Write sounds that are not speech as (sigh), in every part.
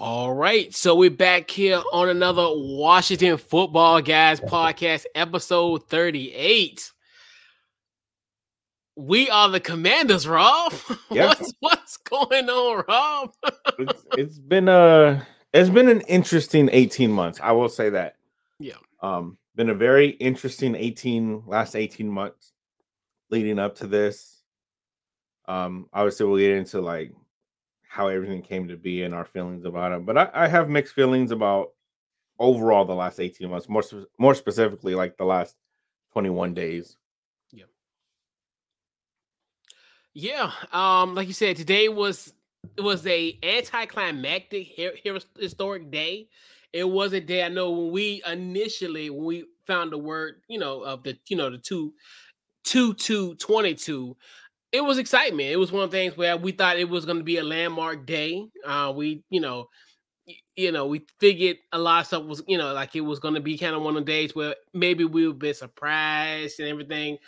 All right, so we're back here on another Washington Football Guys podcast, episode 38. We are the commanders, Rob. (laughs) Yeah. What's what's going on, Rob? (laughs) it's, it's been a it's been an interesting 18 months. I will say that. Yeah. Um, been a very interesting 18 last 18 months leading up to this. Um, obviously we'll get into like how everything came to be and our feelings about it. But I, I have mixed feelings about overall the last 18 months, more more specifically like the last 21 days. Yeah, Yeah. um, like you said, today was it was a anticlimactic hi- hi- historic day. It was a day I know when we initially when we found the word, you know, of the you know the two two two twenty two. It was excitement. It was one of the things where we thought it was going to be a landmark day. Uh, we, you know, you know, we figured a lot of stuff was, you know, like it was going to be kind of one of the days where maybe we would be surprised and everything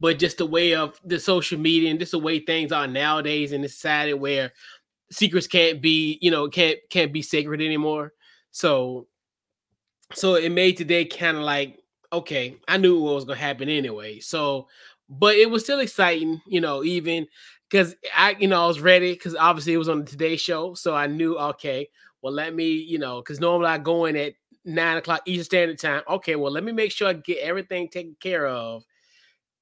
but just the way of the social media and just the way things are nowadays in this society where secrets can't be you know can't can't be sacred anymore so so it made today kind of like okay i knew what was going to happen anyway so but it was still exciting you know even because i you know i was ready because obviously it was on the today show so i knew okay well let me you know because normally i go in at nine o'clock eastern standard time okay well let me make sure i get everything taken care of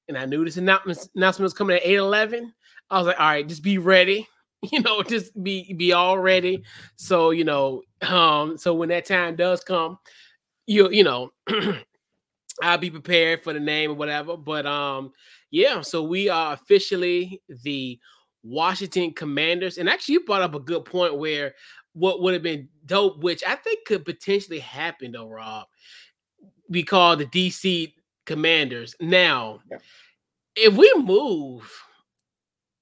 and I knew this announcement announcement was coming at 8 11. I was like, all right, just be ready. (laughs) You know, just be be all ready. So, you know, um, so when that time does come, you you know, (clears throat) I'll be prepared for the name or whatever. But um, yeah, so we are officially the Washington Commanders. And actually, you brought up a good point where what would have been dope, which I think could potentially happen though, Rob, be called the DC Commanders. Now, Yeah. if we move,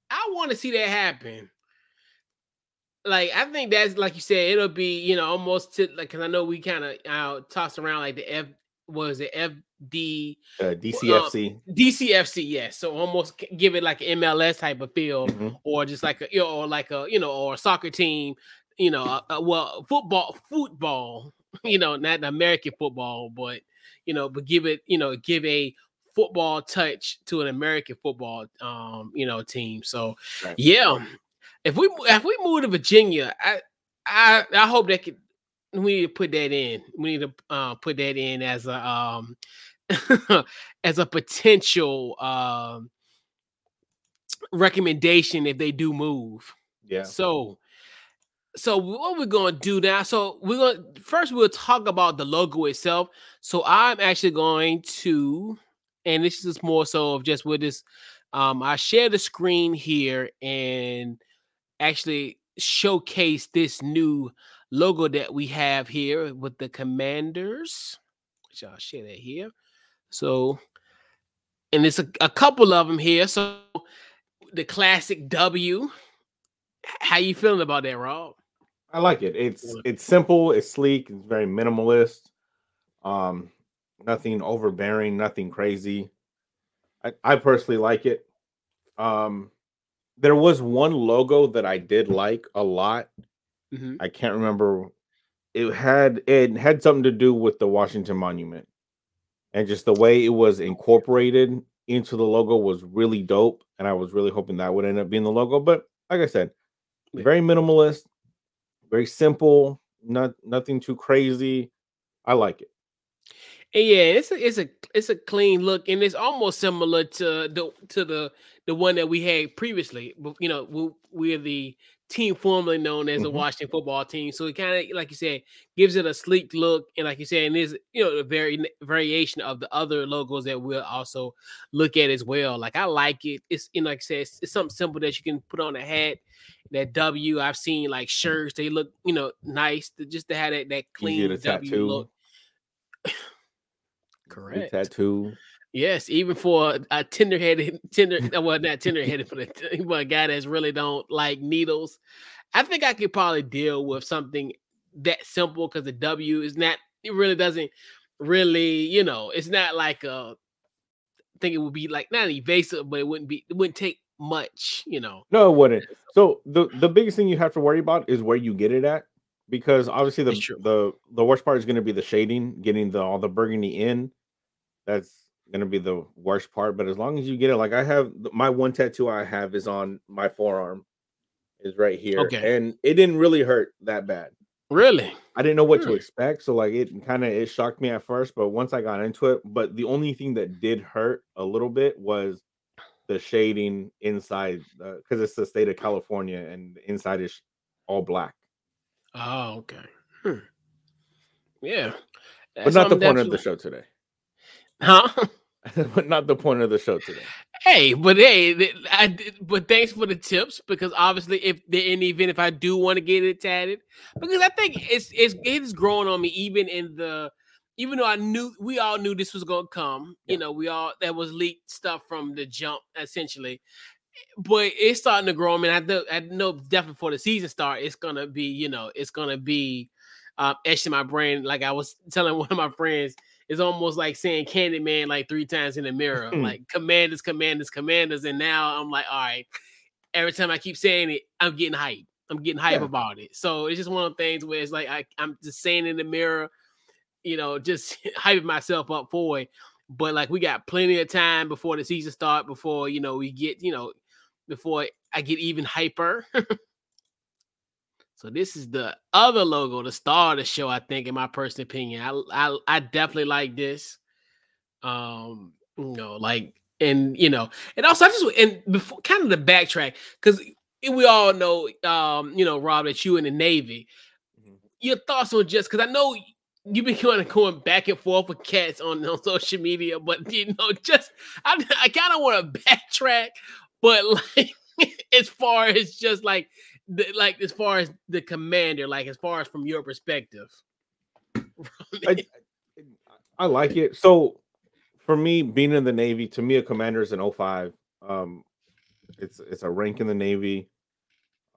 I want to see that happen. Like I think that's like you said, it'll be you know almost to like because I know we kind of uh, tossed around like the F was it FD Uh, DCFC. DCFC yes, so almost give it like an MLS type of feel Mhm. or just like a you know or like a you know or a soccer team you know uh, uh, well football football (laughs) you know not American football but you know but give it you know give a football touch to an American football um you know team so Right. yeah if we if we move to Virginia I I I hope that could we need to put that in we need to uh, put that in as a um (laughs) as a potential um recommendation if they do move Yeah. so, so what we're gonna do now? So we're gonna first we'll talk about the logo itself. So I'm actually going to, and this is more so of just with this. Um, I share the screen here and actually showcase this new logo that we have here with the commanders. Which I'll share that here. So, and it's a, a couple of them here. So the classic W. How you feeling about that, Rob? I like it. It's it's simple, it's sleek, it's very minimalist. Um, nothing overbearing, nothing crazy. I, I personally like it. Um, there was one logo that I did like a lot. Mhm. I can't remember. It had it had something to do with the Washington Monument, and just the way it was incorporated into the logo was really dope. And I was really hoping that would end up being the logo. But like I said, very minimalist, very simple, not nothing too crazy. I like it. And yeah, it's a it's a it's a clean look, and it's almost similar to the to the the one that we had previously. but, You know, we, we're the team formerly known as the Mhm. Washington football team, so it kind of like you said gives it a sleek look, and like you said, and is you know a very variation of the other logos that we'll also look at as well. Like I like it. It's you know, like I said, it's, it's something simple that you can put on a hat. That W, I've seen like shirts. They look you know nice. to- Just to have that that clean W tattoo. look. Correct. tattoo. Yes, even for a tender headed, tender uh, well, not tender headed, but a, (laughs) but a guy that's really don't like needles. I think I could probably deal with something that simple because the W is not. It really doesn't really, you know, it's not like a. I think it would be like not evasive, but it wouldn't be. It wouldn't take much, you know. No, it wouldn't. So the the biggest thing you have to worry about is where you get it at. because obviously the the the worst part is going to be the shading, getting the all the burgundy in. That's going to be the worst part. But as long as you get it, like I have my one tattoo I have is on my forearm, is right here, okay. and it didn't really hurt that bad. Really, I didn't know what to hmm. expect, so like it kind of it shocked me at first. But once I got into it, but the only thing that did hurt a little bit was the shading inside because uh, it's the state of California and the inside is all black. Oh, okay. Hmm. Yeah. That's but not the point of the show today. Huh? (laughs) but not the point of the show today. Hey, but hey, I but thanks for the tips because obviously, if in the event if I do want to get it tatted, because I think it's it's it's growing on me even in the even though I knew we all knew this was gonna come, yeah. you know, we all that was leaked stuff from the jump essentially but it's starting to grow. I mean, I know, I know definitely before the season start, it's gonna be, you know, it's gonna be uh, etched in my brain. Like I was telling (laughs) one of my friends, it's almost like saying Candyman like three times in the mirror, hmm. like commanders, commanders, commanders. And now I'm like, all right, every time I keep saying it, I'm getting hype. I'm getting hype yeah. about it. So it's just one of the things where it's like I, I'm just saying in the mirror, you know, just (laughs) hyping myself up for it. But like we got plenty of time before the season start, before you know we get, you know, before I get even hyper. (laughs) so this is the other logo, the star of the show. I think, in my personal opinion, I I, I definitely like this. Um, you know, like and you know, and also I just and before kind of the backtrack because we all know, um, you know, Rob, that you in the Navy. Mm-hmm. Your thoughts on just because I know you've been (laughs) kind of going back and forth with cats on, on social media, but (laughs) you know, just I, I kind of want to backtrack but like (laughs) as far as just like like as far as the commander, like as far as from your perspective. (laughs) I, I like it. So for me, being in the Navy, to me, a commander is an 05. Um, it's it's a rank in the Navy.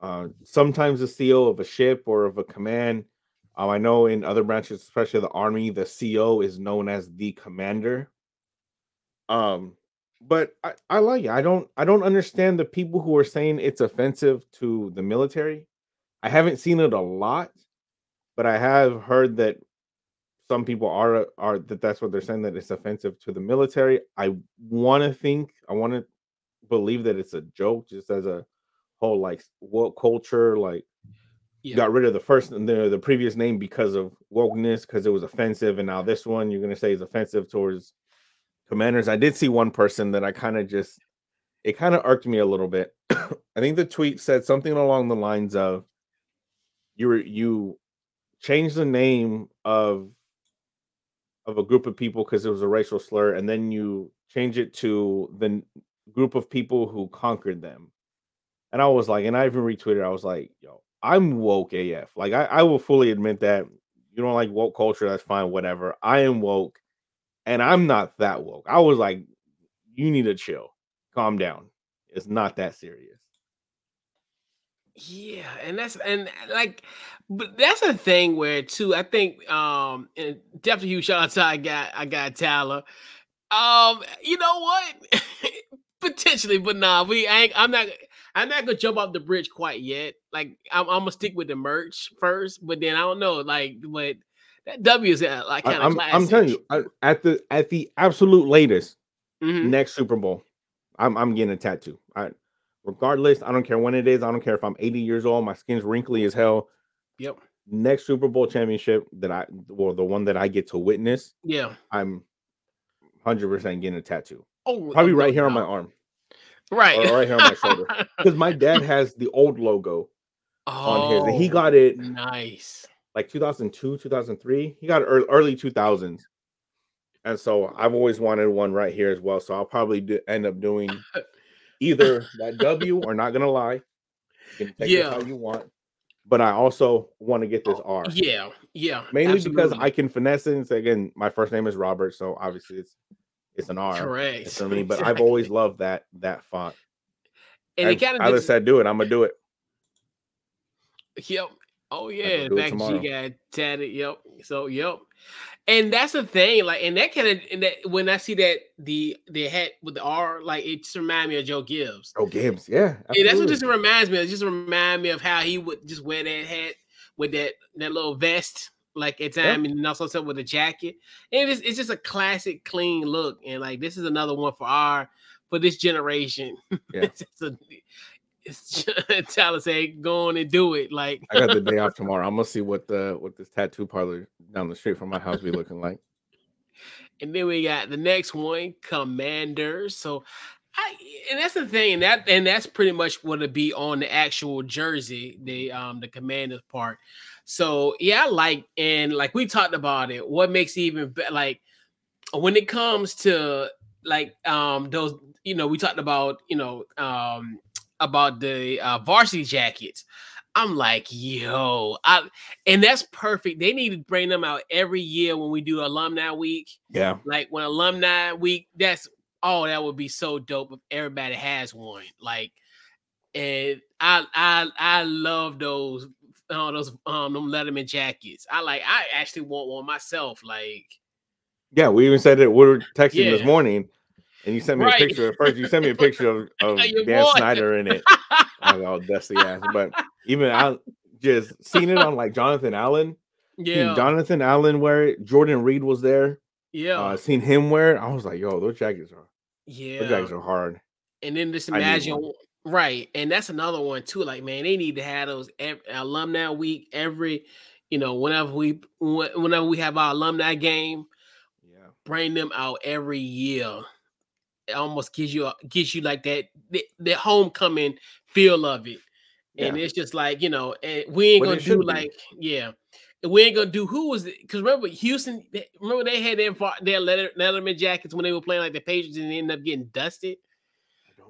Uh, sometimes the CO of a ship or of a command. Um, I know in other branches, especially the Army, the CO is known as the commander. Um, but I, I like it. I don't I don't understand the people who are saying it's offensive to the military. I haven't seen it a lot, but I have heard that some people are are that that's what they're saying that it's offensive to the military. I want to think I want to believe that it's a joke, just as a whole like woke culture, like yeah. got rid of the first the the previous name because of wokeness because it was offensive, and now this one you're gonna say is offensive towards Commanders, I did see one person that I kind of just it kind of irked me a little bit. (coughs) I think the tweet said something along the lines of you were you changed the name of of a group of people because it was a racial slur, and then you change it to the group of people who conquered them. And I was like, and I even retweeted, I was like, yo, I'm woke AF. Like I, I will fully admit that you don't like woke culture, that's fine, whatever. I am woke and I'm not that woke. I was like, you need to chill, calm down. It's not that serious. Yeah, and that's and like, but that's a thing where too. I think, um, and definitely huge shout out to I got I got Tyler. Um, you know what? (laughs) Potentially, but nah, we ain't. I'm not. I'm not gonna jump off the bridge quite yet. Like I'm, I'm gonna stick with the merch first, but then I don't know. Like, but that W is uh, like kind of I'm, I'm, telling you, I, at the at the absolute latest, mm-hmm. next Super Bowl, I'm I'm getting a tattoo. I regardless, I don't care when it is. I don't care if I'm 80 years old, my skin's wrinkly as hell. Yep. Next Super Bowl championship that I well, the one that I get to witness. Yeah. I'm 100 percent getting a tattoo. Oh, probably right here on my arm. Right. Or right here on my shoulder. (laughs) Because my dad has the old logo oh, on his. And he got it nice like 2002, 2003. He got early 2000s. And so I've always wanted one right here as well. So I'll probably do, end up doing either that W or not gonna lie. You yeah. how you want. But I also want to get this oh, R. Yeah, yeah. Mainly absolutely. because I can finesse it and say again, my first name is Robert, so obviously it's it's an R. Correct. For me, but exactly. I've always (laughs) loved that that font. And it kind of Tyler said do it, I'm gonna do it. Yep. Oh yeah, back G got tatted. Yep. So yep. And that's the thing, like, and that kind of, and that when I see that the the hat with the R, like, it just reminds me of Joe Gibbs. Oh, Gibbs, yeah, yeah, that's what just reminds me. It just reminds me of how he would just wear that hat with that that little vest like at time yep. and also with a jacket. And it's, it's just a classic clean look. And like this is another one for our for this generation. (laughs) Yeah. it's, a, it's (laughs) Tyler say go on and do it. Like I got the day off (laughs) tomorrow. I'm gonna see what the what this tattoo parlor down the street from my house be looking like. And then we got the next one, Commanders. So I, and that's the thing that and that's pretty much what it be on the actual jersey, the um the commanders part. So yeah, I like and like we talked about it. What makes it even better, like when it comes to like um those, you know, we talked about you know um about the uh, varsity jackets. I'm like, yo, I and that's perfect. They need to bring them out every year when we do alumni week. Yeah, like when alumni week, that's oh, that would be so dope if everybody has one. Like, and I I I love those uh, those um them Letterman jackets. I like. I actually want one myself. Like, yeah, we even said that we were texting yeah. this morning, and you sent me right. a picture. At first, you sent me a picture of, (laughs) of Dan boy. Snyder in it. (laughs) I oh, dusty ass. But even I just seen it on like Jonathan Allen. Yeah, Jonathan Allen wear it. Jordan Reed was there. Yeah, uh, seen him wear it. I was like, yo, those jackets are yeah, those jackets are hard. And then just imagine Right, and that's another one too. Like, man, they need to have those every, alumni week every, you know, whenever we whenever we have our alumni game. Yeah, bring them out every year. It almost gives you a, gives you like that the, the homecoming feel of it, yeah. and it's just like you know, and we ain't gonna do like be. yeah. We ain't gonna do who was it? Because remember Houston. Remember they had their their Letterman jackets when they were playing like the Patriots and they ended up getting dusted.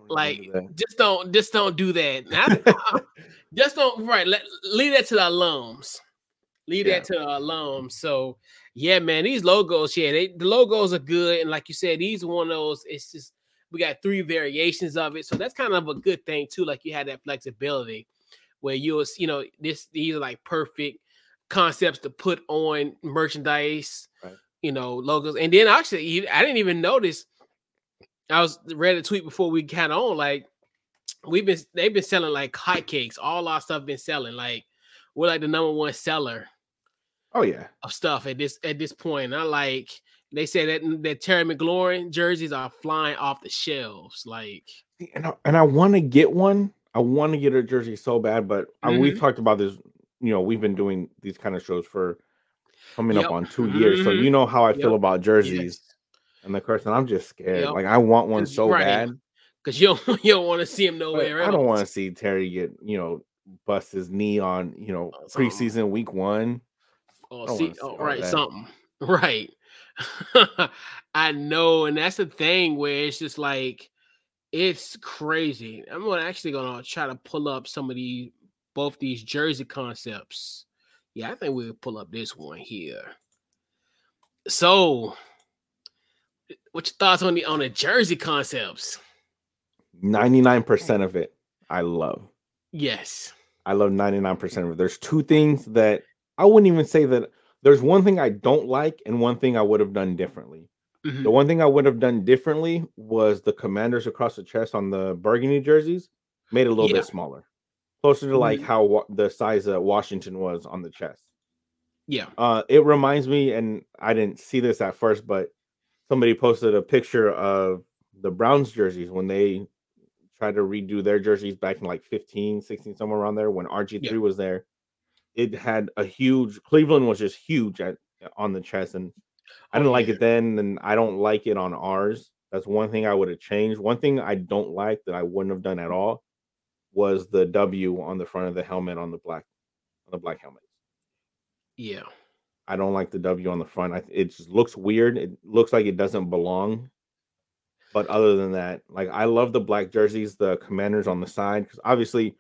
Like, just don't, just don't do that. (laughs) just don't. Right, let, leave that to the alums. Leave yeah. that to the alums. So, yeah, man, these logos, yeah, they, the logos are good, and like you said, these are one of those. It's just we got three variations of it, so that's kind of a good thing too. Like you had that flexibility where you'll, you know, this these are like perfect concepts to put on merchandise. Right. You know, logos, and then actually, I didn't even notice I was read a tweet before we got on. Like we've been they've been selling like hotcakes. All our stuff been selling. Like we're like the number one seller. Oh yeah, of stuff at this at this point. I like they said that that Terry McLaurin jerseys are flying off the shelves. Like and I, and I want to get one. I want to get a jersey so bad, but mm-hmm. I, we've talked about this. You know, we've been doing these kind of shows for coming yep. up on 2 mm-hmm. years, so mm-hmm. you know how I yep. feel about jerseys. Yes and the question, I'm just scared. Yep. Like I want one so right. bad. Because you don't (laughs) you don't want to see him nowhere I don't want to see Terry get, you know, bust his knee on, you know, preseason week one. Oh, see, oh, right, that. something. (laughs) Right. (laughs) I know, and that's the thing where it's just like it's crazy. I'm gonna actually gonna try to pull up some of these both these jersey concepts. Yeah, I think we'll pull up this one here. So What's your thoughts on the on the jersey concepts? 99% hmm. of it I love. Yes. I love 99% of it. There's two things that I wouldn't even say that there's one thing I don't like and one thing I would have done differently. Mm-hmm. The one thing I would have done differently was the commanders across the chest on the burgundy jerseys made it a little yeah. bit smaller, closer to like mm-hmm. how wa- the size that Washington was on the chest. Yeah. Uh, it reminds me, and I didn't see this at first, but somebody posted a picture of the Browns jerseys when they tried to redo their jerseys back in like 15, 16, somewhere around there when RG3 yeah. was there. It had a huge Cleveland was just huge at on the chest, and I didn't oh, like yeah. it then, and I don't like it on ours. That's one thing I would have changed. One thing I don't like that I wouldn't have done at all was the W on the front of the helmet on the black on the black helmet. Yeah. I don't like the W on the front. I, it just looks weird. It looks like it doesn't belong. But other than that, like I love the black jerseys, the commanders on the side. Because obviously,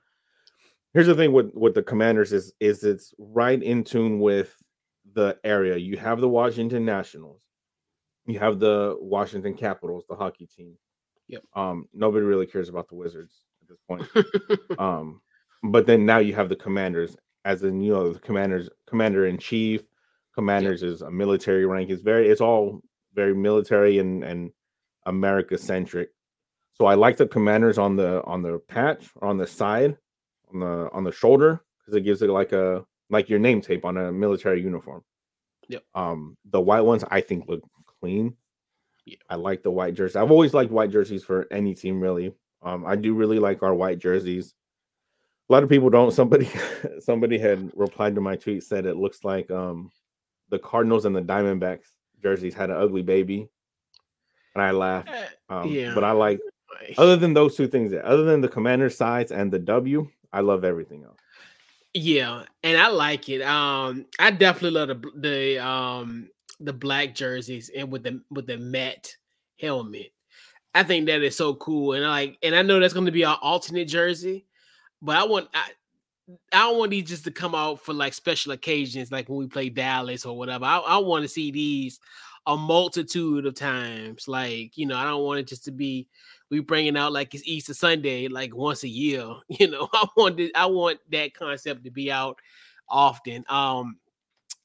here's the thing with with the commanders is is it's right in tune with the area. You have the Washington Nationals, you have the Washington Capitals, the hockey team. Yep. Um, nobody really cares about the Wizards at this point. (laughs) um, but then now you have the commanders, as in you know the commanders, commander in chief commanders is a military rank. It's very it's all very military and and America centric. So I like the commanders on the on the patch on the side on the on the shoulder because it gives it like a like your name tape on a military uniform. Yep. Um, the white ones I think look clean. Yeah. I like the white jersey. I've always liked white jerseys for any team, really. Um, I do really like our white jerseys. A lot of people don't. (laughs) Somebody, somebody had replied to my tweet said it looks like um, the Cardinals and the Diamondbacks jerseys had an ugly baby, and I laughed. Um, yeah. But I like other than those two things, other than the commander sides and the W, I love everything else. Yeah, and I like it. Um, I definitely love the the um the black jerseys and with the with the matte helmet. I think that is so cool, and I like, and I know that's going to be our alternate jersey, but I want I, I don't want these just to come out for like special occasions, like when we play Dallas or whatever. I, I want to see these a multitude of times. Like, you know, I don't want it just to be we bringing out like it's Easter Sunday, like once a year. (laughs) You know, I want it, I want that concept to be out often. Um,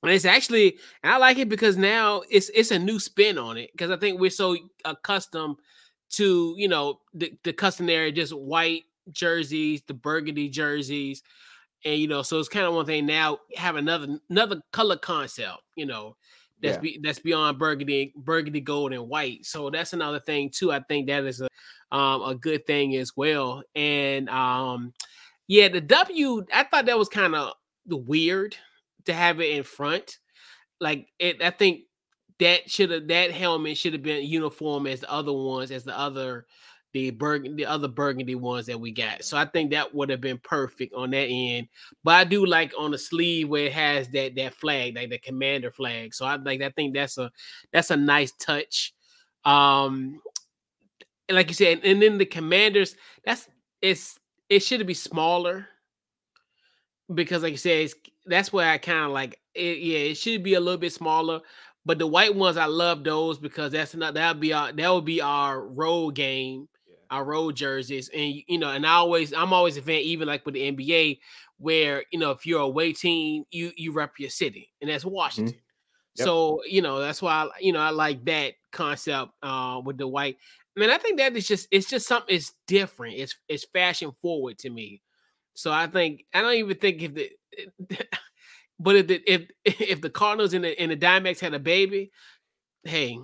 and it's actually, I like it because now it's it's a new spin on it because I think we're so accustomed to you know the, the customary just white jerseys, the burgundy jerseys, and you know, so it's kind of one thing now have another another color concept, you know, that's Yeah. be, that's beyond burgundy, burgundy, gold, and white. So that's another thing too. I think that is a um a good thing as well. And um yeah, the W, I thought that was kind of the weird to have it in front. Like it, I think that should have that helmet should have been uniform as the other ones, as the other the burgundy, the other burgundy ones that we got. So I think that would have been perfect on that end. But I do like on the sleeve where it has that that flag, like the commander flag. So I like I think that's a that's a nice touch. Um and like you said, and then the commanders, that's it's it should be smaller because like you said, that's where I kind of like it, yeah, it should be a little bit smaller. But the white ones, I love those because that's not that'll be our that would be our road game, our road jerseys, and you know, and I always I'm always a fan, even like with the NBA, where you know if you're a away team, you you rep your city, and that's Washington. Yep. So you know that's why I, you know I like that concept uh, with the white. I mean, I think that is just it's just something it's different. It's it's fashion forward to me. So I think I don't even think if the (laughs) but if the if (laughs) if the Cardinals and the and the Diamondbacks had a baby, hey,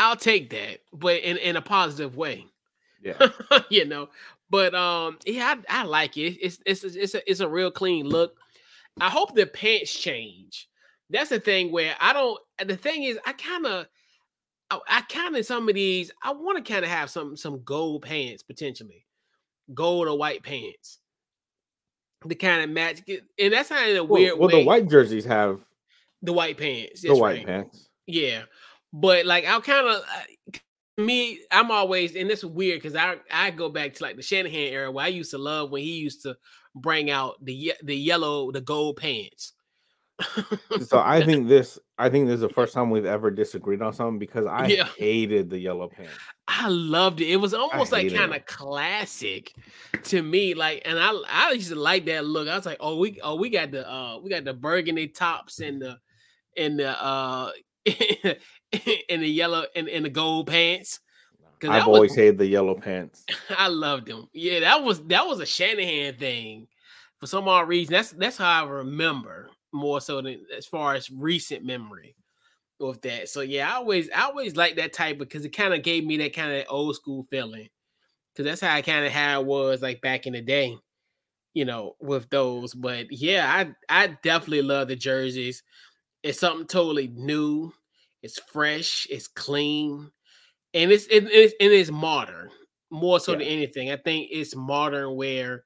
I'll take that, but in in a positive way, Yeah. (laughs) you know. But um, yeah, I, I like it. It's it's it's a, it's a real clean look. I hope the pants change. That's the thing where I don't. The thing is, I kind of. I, I kind of some of these. I want to kind of have some some gold pants potentially, gold or white pants, to kind of match. And that's kind of a Well, weird well, way. the white jerseys have the white pants. the white right. pants. Yeah, but like I'll kind of me. I'm always and this is weird because I I go back to like the Shanahan era where I used to love when he used to bring out the the yellow the gold pants. So I (laughs) think this, I think this is the first time we've ever disagreed on something because I Yeah. hated the yellow pants. I loved it. It was almost like kind of classic to me. Like, and I I used to like that look. I was like, oh, we oh we got the uh we got the burgundy tops and the and the uh (laughs) (laughs) and the yellow and, and the gold pants. I've was- always hated the yellow pants. (laughs) I loved them. Yeah, that was that was a Shanahan thing. For some odd reason, that's that's how I remember more so than as far as recent memory with that. So yeah, I always I always like that type because it kind of gave me that kind of old school feeling. Cause that's how I kind of how it was like back in the day, you know, with those. But yeah, I I definitely love the jerseys. It's something totally new. It's fresh. It's clean, and it's it, it's and it's modern more so than anything. I think it's modern where,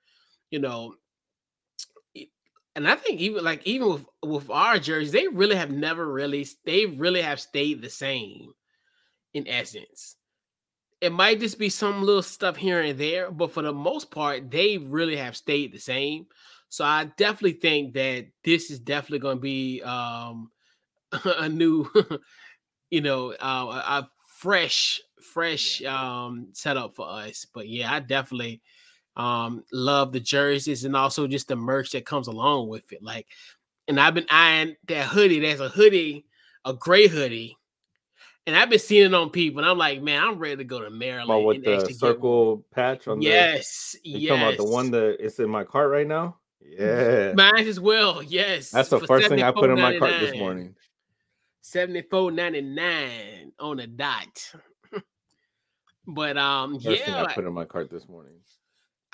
you know, and I think even like even with with our jerseys, they really have never really they really have stayed the same in essence. It might just be some little stuff here and there, but for the most part, they really have stayed the same. So I definitely think that this is definitely going to be um (laughs) a new, (laughs) you know, uh, a fresh, fresh um setup for us. But yeah, I definitely um love the jerseys and also just the merch that comes along with it. Like, and I've been eyeing that hoodie. There's a hoodie, a gray hoodie. And I've been seeing it on people, and I'm like, man, I'm ready to go to Maryland. About with the actually get circle patch on the Yes, You yes. talking about the one that is in my cart right now? Yeah. Mine as well. Yes. That's the first thing I put in my cart this morning. Seventy-four ninety-nine on a dot. (laughs) but um, first yeah, I put in my cart this morning.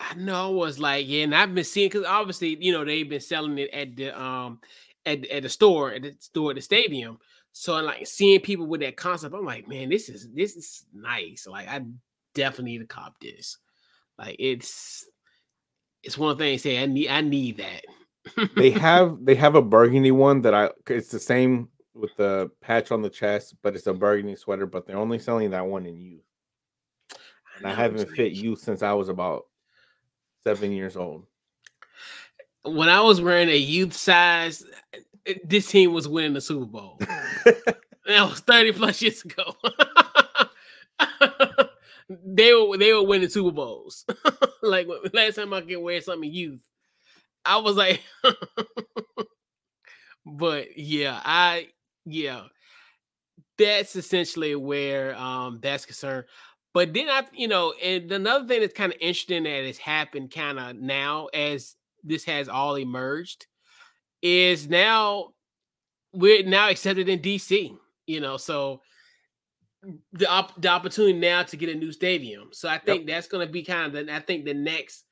I know was like, yeah, and I've been seeing because obviously, you know, they've been selling it at the um at, at the store, at the store at the stadium. So like seeing people with that concept, I'm like, man, this is this is nice. Like I definitely need to cop this. Like it's it's one thing say I need I need that. they (laughs) have they have a burgundy one that I it's the same with the patch on the chest, but it's a burgundy sweater, but they're only selling that one in youth. And I, I haven't fit youth since I was about seven years old. When I was wearing a youth size, this team was winning the Super Bowl. (laughs) that was 30 plus years ago. (laughs) they were they were winning Super Bowls. (laughs) like last time I could wear something youth, I was like, but yeah, I yeah, that's essentially where um that's concerned. But then I, you know, and another thing that's kind of interesting that has happened kind of now as this has all emerged is now we're now accepted in DC, you know, so the op- the opportunity now to get a new stadium. So I think yep. that's going to be kind of the, I think the next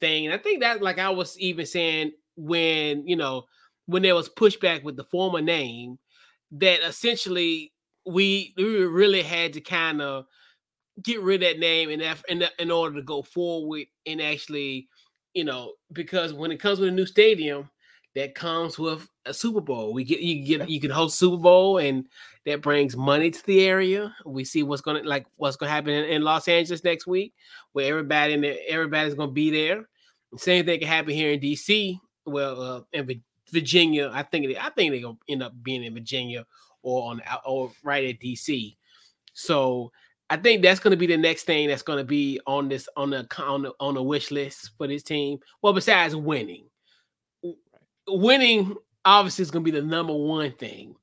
thing. And I think that like I was even saying when, you know, when there was pushback with the former name that essentially we, we really had to kind of get rid of that name in, in, in order to go forward and actually, you know, because when it comes with a new stadium, that comes with a Super Bowl. We get you get you can host Super Bowl and that brings money to the area. We see what's gonna like what's gonna happen in, in Los Angeles next week, where everybody in the, everybody's gonna be there. Same thing can happen here in DC. Well, uh, in Virginia, I think they, I think they're gonna end up being in Virginia or on or right at DC. So I think that's going to be the next thing that's going to be on this on the on the, on the wish list for this team. Well, besides winning, winning obviously is going to be the number one thing,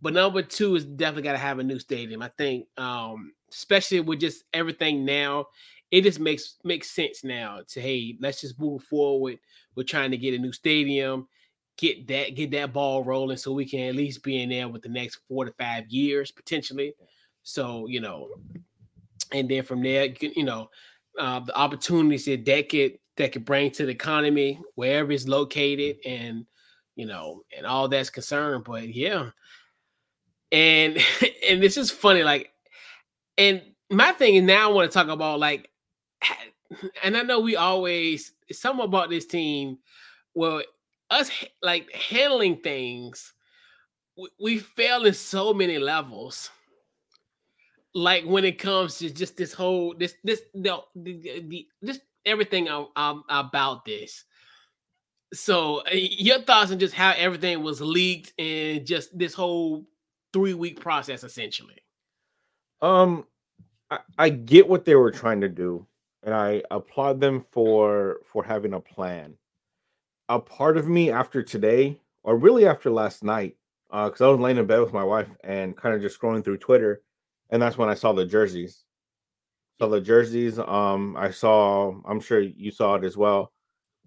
but number two is definitely got to have a new stadium. I think, um, especially with just everything now, it just makes makes sense now to hey, let's just move forward. We're trying to get a new stadium, get that get that ball rolling, so we can at least be in there with the next four to five years potentially. So you know, and then from there, you know, uh, the opportunities that that could that could bring to the economy wherever it's located and you know and all that's concerned. But yeah. And (laughs) and this is funny like and my thing is now i want to talk about like and i know we always something about this team well us like handling things we, we fail in so many levels like when it comes to just this whole this this the, the, the just everything about this. So, uh, your thoughts on just how everything was leaked and just this whole three week process, essentially. Um, I, I get what they were trying to do, and I applaud them for for having a plan. A part of me after today, or really after last night, because uh, I was laying in bed with my wife and kind of just scrolling through Twitter, and that's when I saw the jerseys. So the jerseys, um, I saw, I'm sure you saw it as well,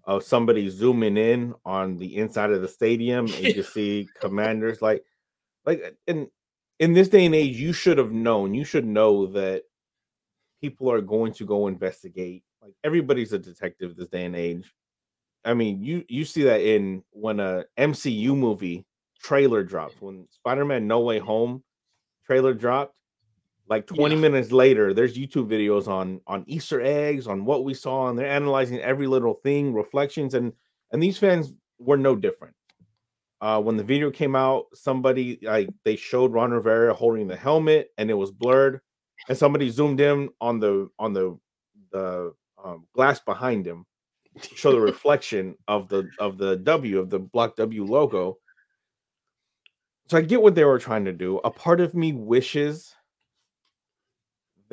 of somebody zooming in on the inside of the stadium and you (laughs) see commanders like like in in this day and age, you should have known, you should know that people are going to go investigate. Like everybody's a detective this day and age. I mean, you you see that in when a MCU movie trailer drops, when Spider-Man No Way Home trailer dropped, like 20 yeah. minutes later there's youtube videos on on easter eggs on what we saw and they're analyzing every little thing reflections and and these fans were no different. Uh when the video came out somebody like they showed ron rivera holding the helmet and it was blurred and somebody zoomed in on the on the the um, glass behind him show the reflection of the of the w of the block w logo so i get what they were trying to do a part of me wishes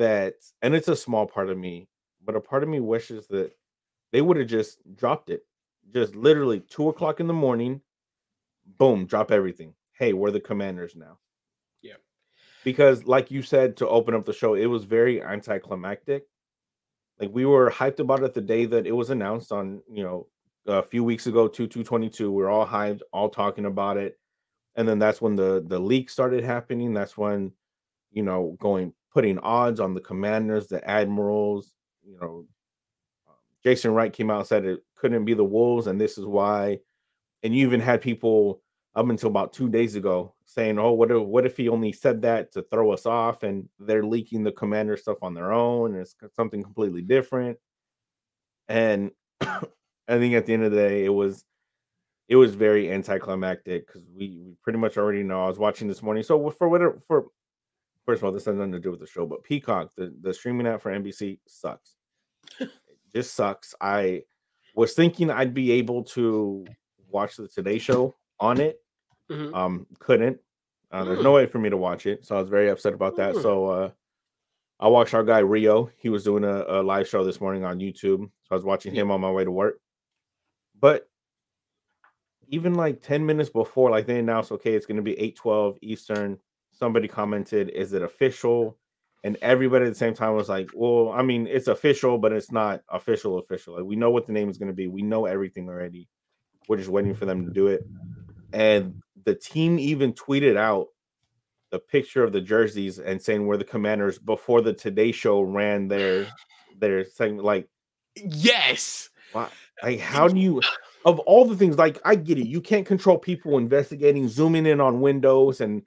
that, and it's a small part of me, but a part of me wishes that they would have just dropped it, just literally two o'clock in the morning, boom, drop everything. Hey, we're the commanders now. Yeah. Because, like you said to open up the show, it was very anticlimactic. Like we were hyped about it the day that it was announced on, you know, a few weeks ago to 222. We are all hyped, all talking about it. And then that's when the the leak started happening. That's when, you know, going putting odds on the commanders, the admirals, you know, Jason Wright came out and said it couldn't be the Wolves, and this is why. And you even had people up until about two days ago saying, "Oh, what if what if he only said that to throw us off?" And they're leaking the commander stuff on their own, and it's something completely different. And (coughs) I think at the end of the day, it was it was very anticlimactic because we, we pretty much already know. I was watching this morning, so for whatever for first of all, this has nothing to do with the show, but Peacock, the the streaming app for NBC, sucks. (laughs) it just sucks. I was thinking I'd be able to watch the Today Show on it. Mm-hmm. Um, couldn't. Uh, there's mm. no way for me to watch it, so I was very upset about that. Mm. So uh, I watched our guy Rio. He was doing a, a, live show this morning on YouTube, so I was watching him on my way to work. But even like 10 minutes before, like they announced, okay, it's going to be 8:12 Eastern. Somebody commented, "Is it official?" And everybody at the same time was like, "Well, I mean, it's official, but it's not official. Official. Like we know what the name is going to be. We know everything already. We're just waiting for them to do it." And the team even tweeted out the picture of the jerseys and saying we're the commanders before the Today Show ran their their segment. Like, yes. Like, how do you of all the things? Like, I get it. You can't control people investigating, zooming in on windows, and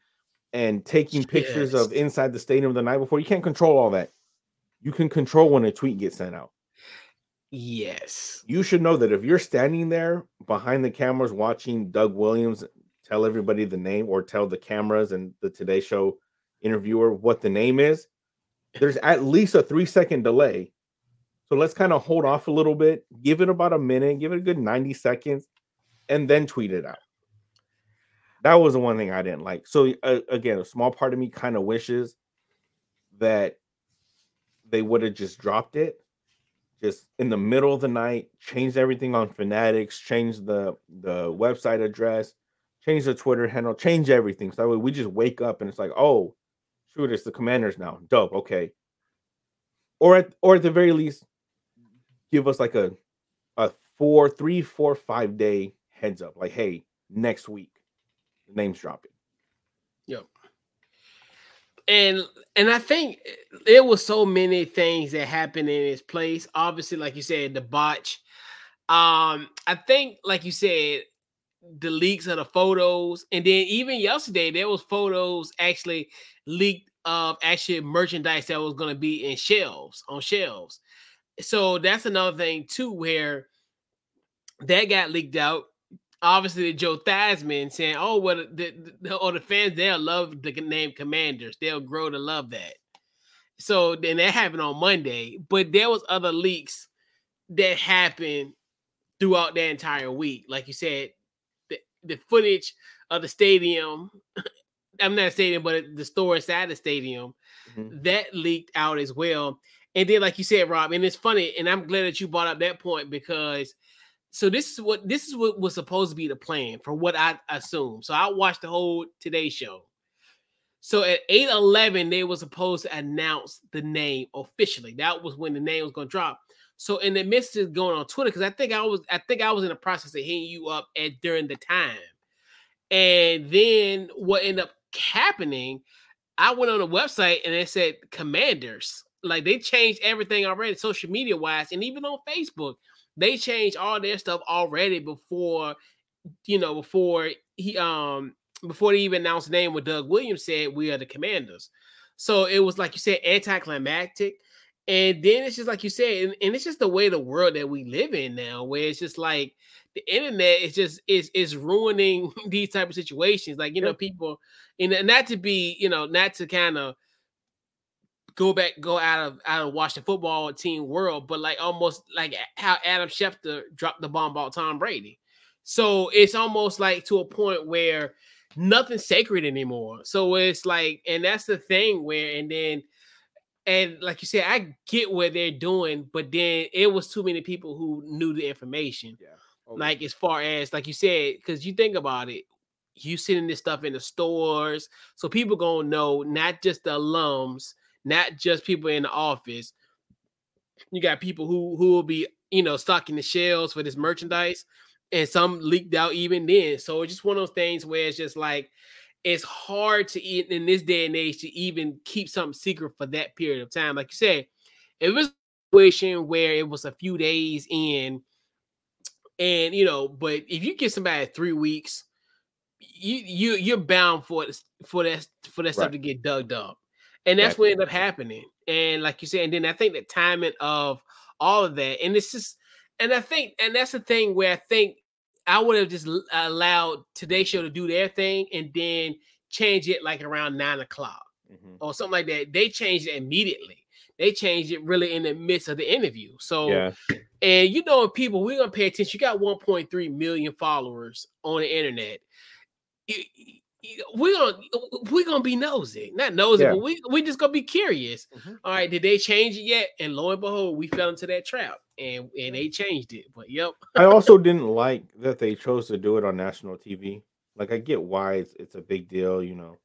and taking pictures yes. of inside the stadium the night before. You can't control all that. You can control when a tweet gets sent out. Yes. You should know that if you're standing there behind the cameras watching Doug Williams tell everybody the name or tell the cameras and the Today Show interviewer what the name is, there's at least a three second delay. So let's kind of hold off a little bit, give it about a minute, give it a good 90 seconds, and then tweet it out. That was the one thing I didn't like. So, uh, again, a small part of me kind of wishes that they would have just dropped it just in the middle of the night, changed everything on Fanatics, changed the the website address, change the Twitter handle, change everything. So that way we just wake up and it's like, oh, shoot, it's the commanders now. Dope. Okay. Or at or at the very least, give us like a a four, three, four, five day heads up. Like, hey, next week, name's dropping. Yep. And and I think there was so many things that happened in its place. Obviously, like you said, the botch. Um, I think, like you said, the leaks of the photos, and then even yesterday there was photos actually leaked of actually merchandise that was going to be in shelves on shelves. So that's another thing too, where that got leaked out. Obviously, Joe Theismann saying, "Oh, well, the, the, or oh, the fans they'll love the name Commanders. They'll grow to love that." So then that happened on Monday, but there was other leaks that happened throughout the entire week. Like you said, the footage of the stadium. (laughs) I'm not a stadium, but the store inside the stadium mm-hmm. that leaked out as well. And then, like you said, Rob, and it's funny, and I'm glad that you brought up that point because so this is what this is what was supposed to be the plan for what I assume. So I watched the whole Today Show. So at 8 11, they were supposed to announce the name officially. That was when the name was going to drop. So in the midst of going on Twitter, because I think I was I think I was in the process of hitting you up at during the time. And then what ended up happening, I went on the website and it said commanders. Like they changed everything already, social media wise, and even on Facebook, they changed all their stuff already before, you know, before he um before they even announced the name. What Doug Williams said, we are the commanders. So it was like you said, anticlimactic. And then it's just like you said, and, and, it's just the way the world that we live in now, where it's just like the internet is just is is ruining (laughs) these type of situations. Like you know, people, and not to be, you know, not to kind of go back, go out of out of watch the football team world, but like almost like how Adam Schefter dropped the bomb about Tom Brady. So it's almost like to a point where nothing's sacred anymore. So it's like, and that's the thing where, and then and like you said, I get what they're doing, but then it was too many people who knew the information. Yeah. Oh, okay. Like as far as like you said, because you think about it, you sending this stuff in the stores, so people gonna know not just the alums, not just people in the office. You got people who who will be you know, stocking the shelves for this merchandise, and some leaked out even then. So it's just one of those things where it's just like it's hard to eat in this day and age to even keep something secret for that period of time. Like you said, if it was a situation where it was a few days in, and you know, but if you get somebody three weeks, you you you're bound for it for that for that right. stuff to get dug up. And that's right. what ended up happening. And like you said, and then I think the timing of all of that, and it's just, and I think, and that's the thing where I think I would have just allowed Today Show to do their thing and then change it like around nine o'clock mm-hmm. or something like that. They changed it immediately. They changed it really in the midst of the interview. So, yeah. and you know, people, we're gonna pay attention. You got 1.3 million followers on the internet. We're gonna we're gonna be nosy, not nosy, yeah. but we we just gonna be curious. Mm-hmm. All right, did they change it yet? And lo and behold, we fell into that trap and and they changed it. But yep. I also (laughs) didn't like that they chose to do it on national TV. Like I get why it's, it's a big deal, you know.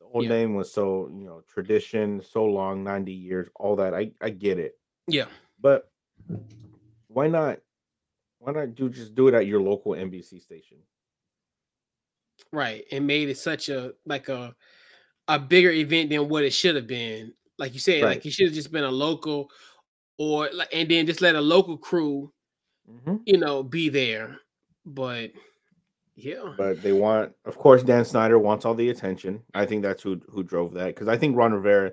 The old yeah. name was so, you know, tradition, so long, 90 years, all that. I I get it. Yeah. But why not why not do just do it at your local NBC station? Right. And made it such a like a a bigger event than what it should have been. Like you said, right. like it should have just been a local or like and then just let a local crew, mm-hmm. you know, be there. But yeah. But they want, of course, Dan Snyder wants all the attention. I think that's who who drove that because I think Ron Rivera,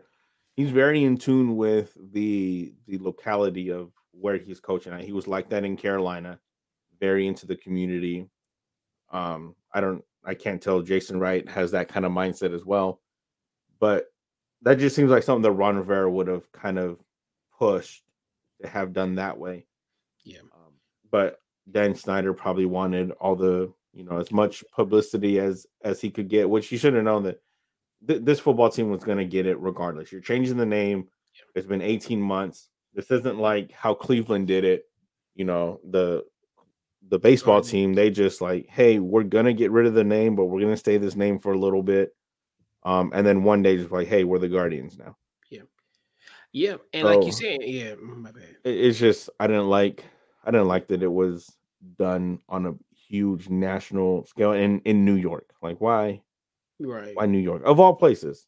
he's very in tune with the the locality of where he's coaching at. He was like that in Carolina, very into the community. Um, I don't, I can't tell. Jason Wright has that kind of mindset as well, but that just seems like something that Ron Rivera would have kind of pushed to have done that way. Yeah. Um, but Dan Snyder probably wanted all the you know as much publicity as as he could get, which he should have known that th- this football team was going to get it regardless. You're changing the name. It's been 18 months. This isn't like how Cleveland did it. You know the the baseball team. They just like, hey, we're gonna get rid of the name, but we're gonna stay this name for a little bit. Um, and then one day just like, hey, we're the Guardians now. Yeah, yeah. and so, like you said, yeah, mm, my bad. It's just I didn't like I didn't like that it was done on a huge national scale in in New York. Like why? Right. Why New York of all places?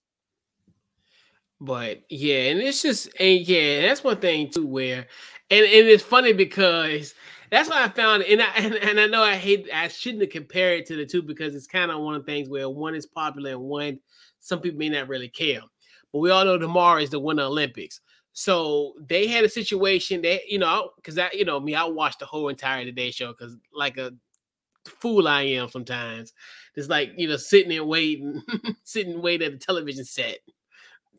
But yeah, and it's just and yeah, that's one thing too where and, and it's funny because that's what I found, and I and, and I know I hate I shouldn't compare it to the two because it's kind of one of the things where one is popular and one some people may not really care. But we all know tomorrow is the Winter Olympics. So they had a situation that, you know, because I, you know, me, I watched the whole entire Today Show because, like a fool I am sometimes, it's like, you know, sitting and waiting, (laughs) sitting and waiting at the television set.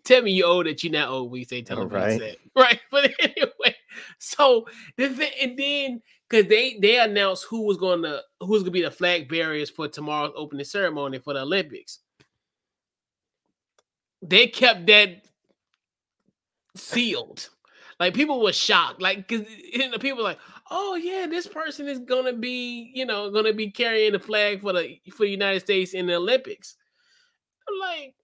Tell me you old that you're not old when you say television right. set. (laughs) Right. But anyway, so the thing, and then because they they announced who was going to who's going to be the flag bearers for tomorrow's opening ceremony for the Olympics they kept that sealed. Like people were shocked. Like because you know, people like, oh yeah, this person is gonna be, you know, gonna be carrying the flag for the for the United States in the Olympics. I'm like,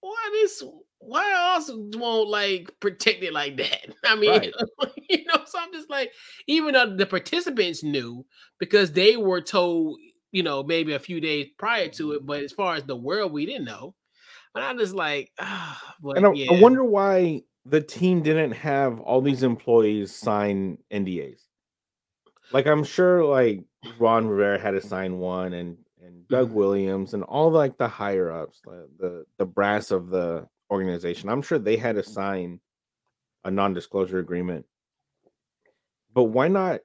why this why also won't like protect it like that? (laughs) I mean, right. (laughs) you know, so I'm just like, even though the participants knew because they were told, you know, maybe a few days prior to it, but as far as the world, we didn't know. But I'm just like, (sighs) ah, and I, yeah. I wonder why the team didn't have all these employees sign NDAs. Like I'm sure like Ron Rivera had to sign one and and Doug mm-hmm. Williams and all like the higher ups, the, the the brass of the organization. I'm sure they had to mm-hmm. sign a non-disclosure agreement. But why not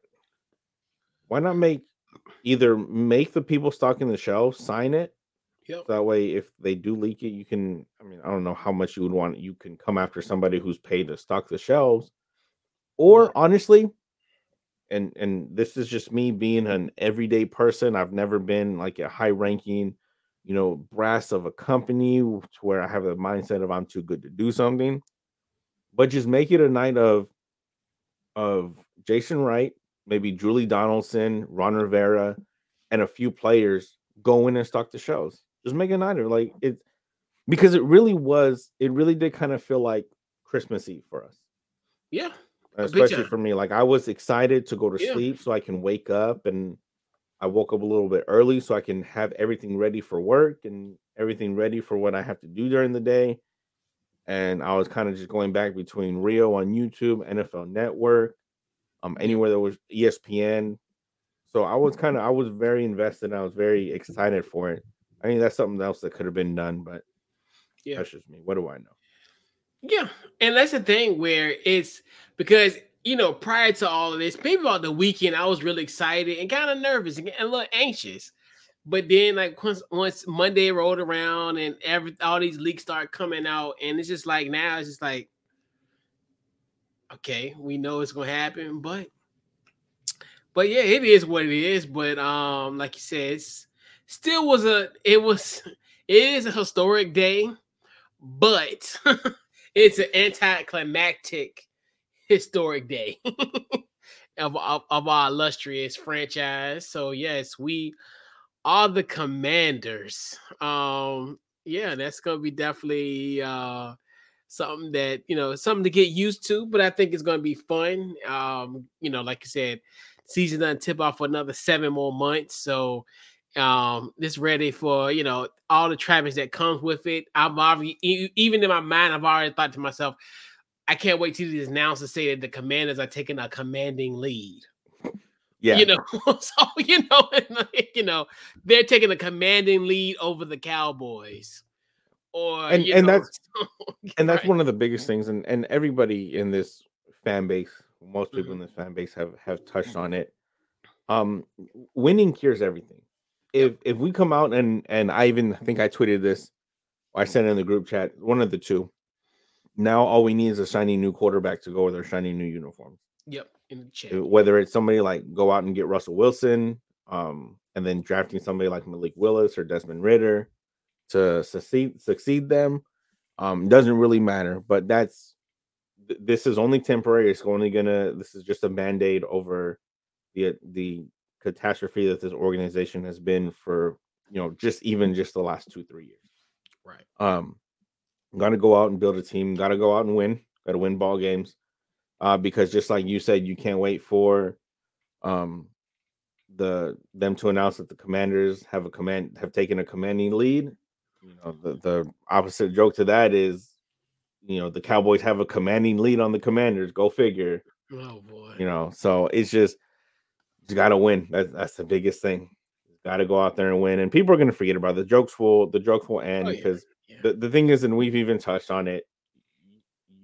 why not make either make the people stocking the shelves sign it Yep. That way, if they do leak it, you can. I mean, I don't know how much you would want. You can come after somebody who's paid to stock the shelves, or honestly, and and this is just me being an everyday person. I've never been like a high ranking, you know, brass of a company to where I have a mindset of I'm too good to do something. But just make it a night of of Jason Wright, maybe Julie Donaldson, Ron Rivera, and a few players go in and stock the shows. Just make a nighter. Like it because it really was, it really did kind of feel like Christmas Eve for us. Yeah. especially for me. Like I was excited to go to Yeah. sleep so I can wake up and I woke up a little bit early so I can have everything ready for work and everything ready for what I have to do during the day. And I was kind of just going back between Rio on YouTube, NFL Network, um, anywhere there was ESPN. So I was kind of I was very invested. I was very excited for it. I mean, that's something else that could have been done, but Yeah. that's just me. What do I know? Yeah, and that's the thing where it's because you know prior to all of this, maybe about the weekend, I was really excited and kind of nervous and a little anxious. But then, like once once Monday rolled around and every all these leaks start coming out, and it's just like now it's just like, okay, we know it's gonna happen, but but yeah, it is what it is. But um, like you said, still was a it was (laughs) it is a historic day, but (laughs) it's an anticlimactic historic day (laughs) of, of, of our illustrious franchise. So yes, we are the commanders. Um, yeah, that's gonna be definitely uh something that you know something to get used to, but I think it's gonna be fun. Um, you know, like you said, season doesn't tip off for another seven more months. So um this ready for you know all the traffic that comes with it i've already even in my mind i've already thought to myself i can't wait to these announcers say that the commanders are taking a commanding lead. Yeah, you know (laughs) so you know (laughs) like, you know they're taking a commanding lead over the cowboys or And- and know, that's- (laughs) and that's right. one of the biggest things and and everybody in this fan base most people Mm-hmm. in this fan base have have touched on it. Um winning cures everything. If if we come out and and i even think i tweeted this or i sent it in the group chat one of the two now all we need is a shiny new quarterback to go with our shiny new uniforms. Yep in the chat Uh, whether it's somebody like go out and get russell wilson um and then drafting somebody like malik willis or desmond ridder to succeed succeed them um doesn't really matter but that's th- this is only temporary. It's only gonna this is just a band-aid over the the catastrophe that this organization has been for you know just even just the last two three years. Right. Um gotta go out and build a team gotta go out and win gotta win ball games uh because just like you said you can't wait for um the them to announce that the commanders have a command have taken a commanding lead. You know the the opposite joke to that is you know the cowboys have a commanding lead on the commanders go figure. Oh boy. You know so it's just you gotta win. That's that's the biggest thing. Gotta go out there and win and people are gonna forget about it. the jokes will the jokes will end Oh, yeah. the, the thing is and we've even touched on it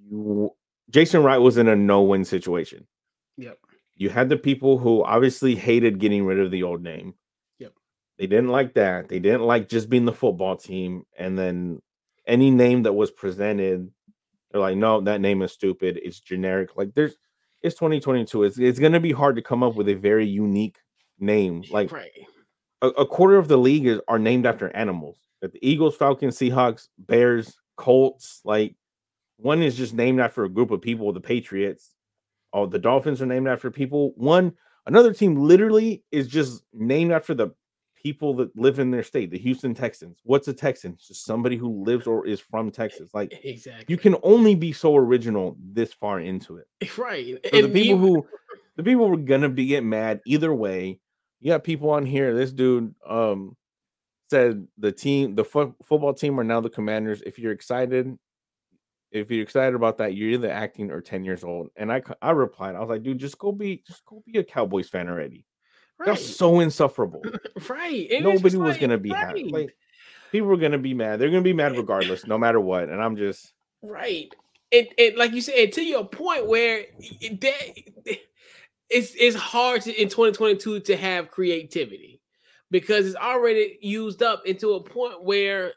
you jason wright was in a no-win situation yep you had the people who obviously hated getting rid of the old name. Yep. They didn't like that. They didn't like just being the football team. And then any name that was presented, they're like, no, that name is stupid. It's generic. Like there's it's 2022. It's it's gonna be hard to come up with a very unique name. Like right a, a quarter of the league is are named after animals. Like the Eagles, Falcons, Seahawks, Bears, Colts. Like one is just named after a group of people, the Patriots. Oh, the Dolphins are named after people. One, another team literally is just named after the people that live in their state, the Houston Texans. What's a Texan? It's just somebody who lives or is from Texas. Like exactly you can only be so original this far into it. (laughs) right So the people who the people were gonna be get mad either way. You got people on here. This dude um said the team, the fo- football team are now the commanders. If you're excited, if you're excited about that, you're either acting or 10 years old. And I I replied, I was like, dude, just go be just go be a Cowboys fan already. right, That's so insufferable. (laughs) right it's Nobody just was like, gonna be happy. Like people were gonna be mad. They're gonna be mad regardless, no matter what. And I'm just Right. It and like you said, to your point where it, that, it's it's hard to in 2022 to have creativity because it's already used up into a point where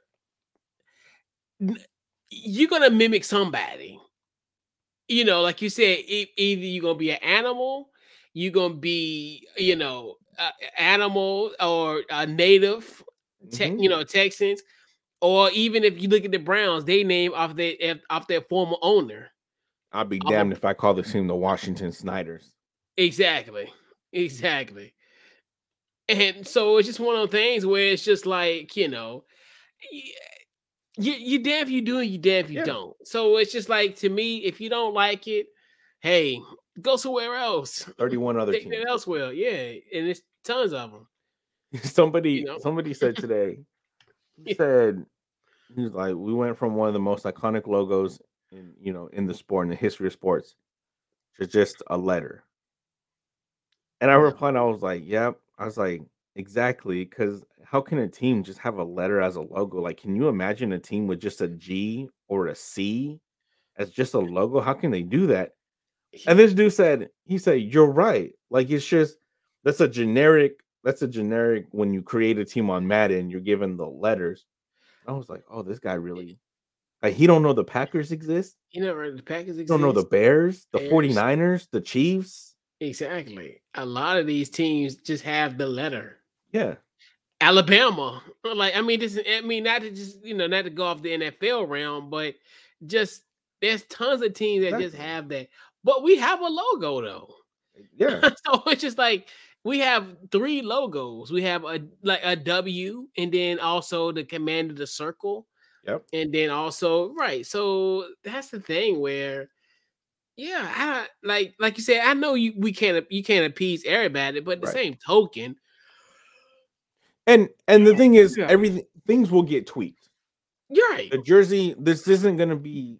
you're gonna mimic somebody. You know, like you said, either you're gonna be an animal, you're gonna be, you know, a animal or a native, te- Mhm. you know, Texans, or even if you look at the Browns, they name off their eh, off their former owner. I'll be a- damned if I call this team the Washington Snyders. Exactly, exactly. And so it's just one of those things where it's just like you know, you you damn if you do and you damn if you Yeah. don't. So it's just like to me, if you don't like it, hey, go somewhere else. (laughs) 31 other Take teams. elsewhere. Yeah, and it's tons of them. (laughs) somebody You know? somebody said today he (laughs) Yeah. said he was like we went from one of the most iconic logos in you know in the sport in the history of sports to just a letter and i replied i was like yep i was like exactly because how can a team just have a letter as a logo like can you imagine a team with just a g or a c as just a logo how can they do that and this dude said, he said, you're right. Like it's just that's a generic, that's a generic when you create a team on Madden, you're given the letters. I was like, oh, this guy really like he don't know the Packers exist. You know, the Packers He don't know the Bears, the Bears. 49ers, the Chiefs. Exactly. A lot of these teams just have the letter. Yeah. Alabama, like I mean, this is I mean, not to just you know, not to go off the NFL realm, but just there's tons of teams that just have that. But we have a logo though. Yeah. (laughs) so it's just like we have three logos. We have a like a W, and then also the command of the circle, Yep. and then also right. So that's the thing where, yeah, I like like you said. I know you we can't you can't appease everybody, but the Right. same token, And and the thing is, Yeah. everything things will get tweaked. you're right. The jersey, this isn't gonna be,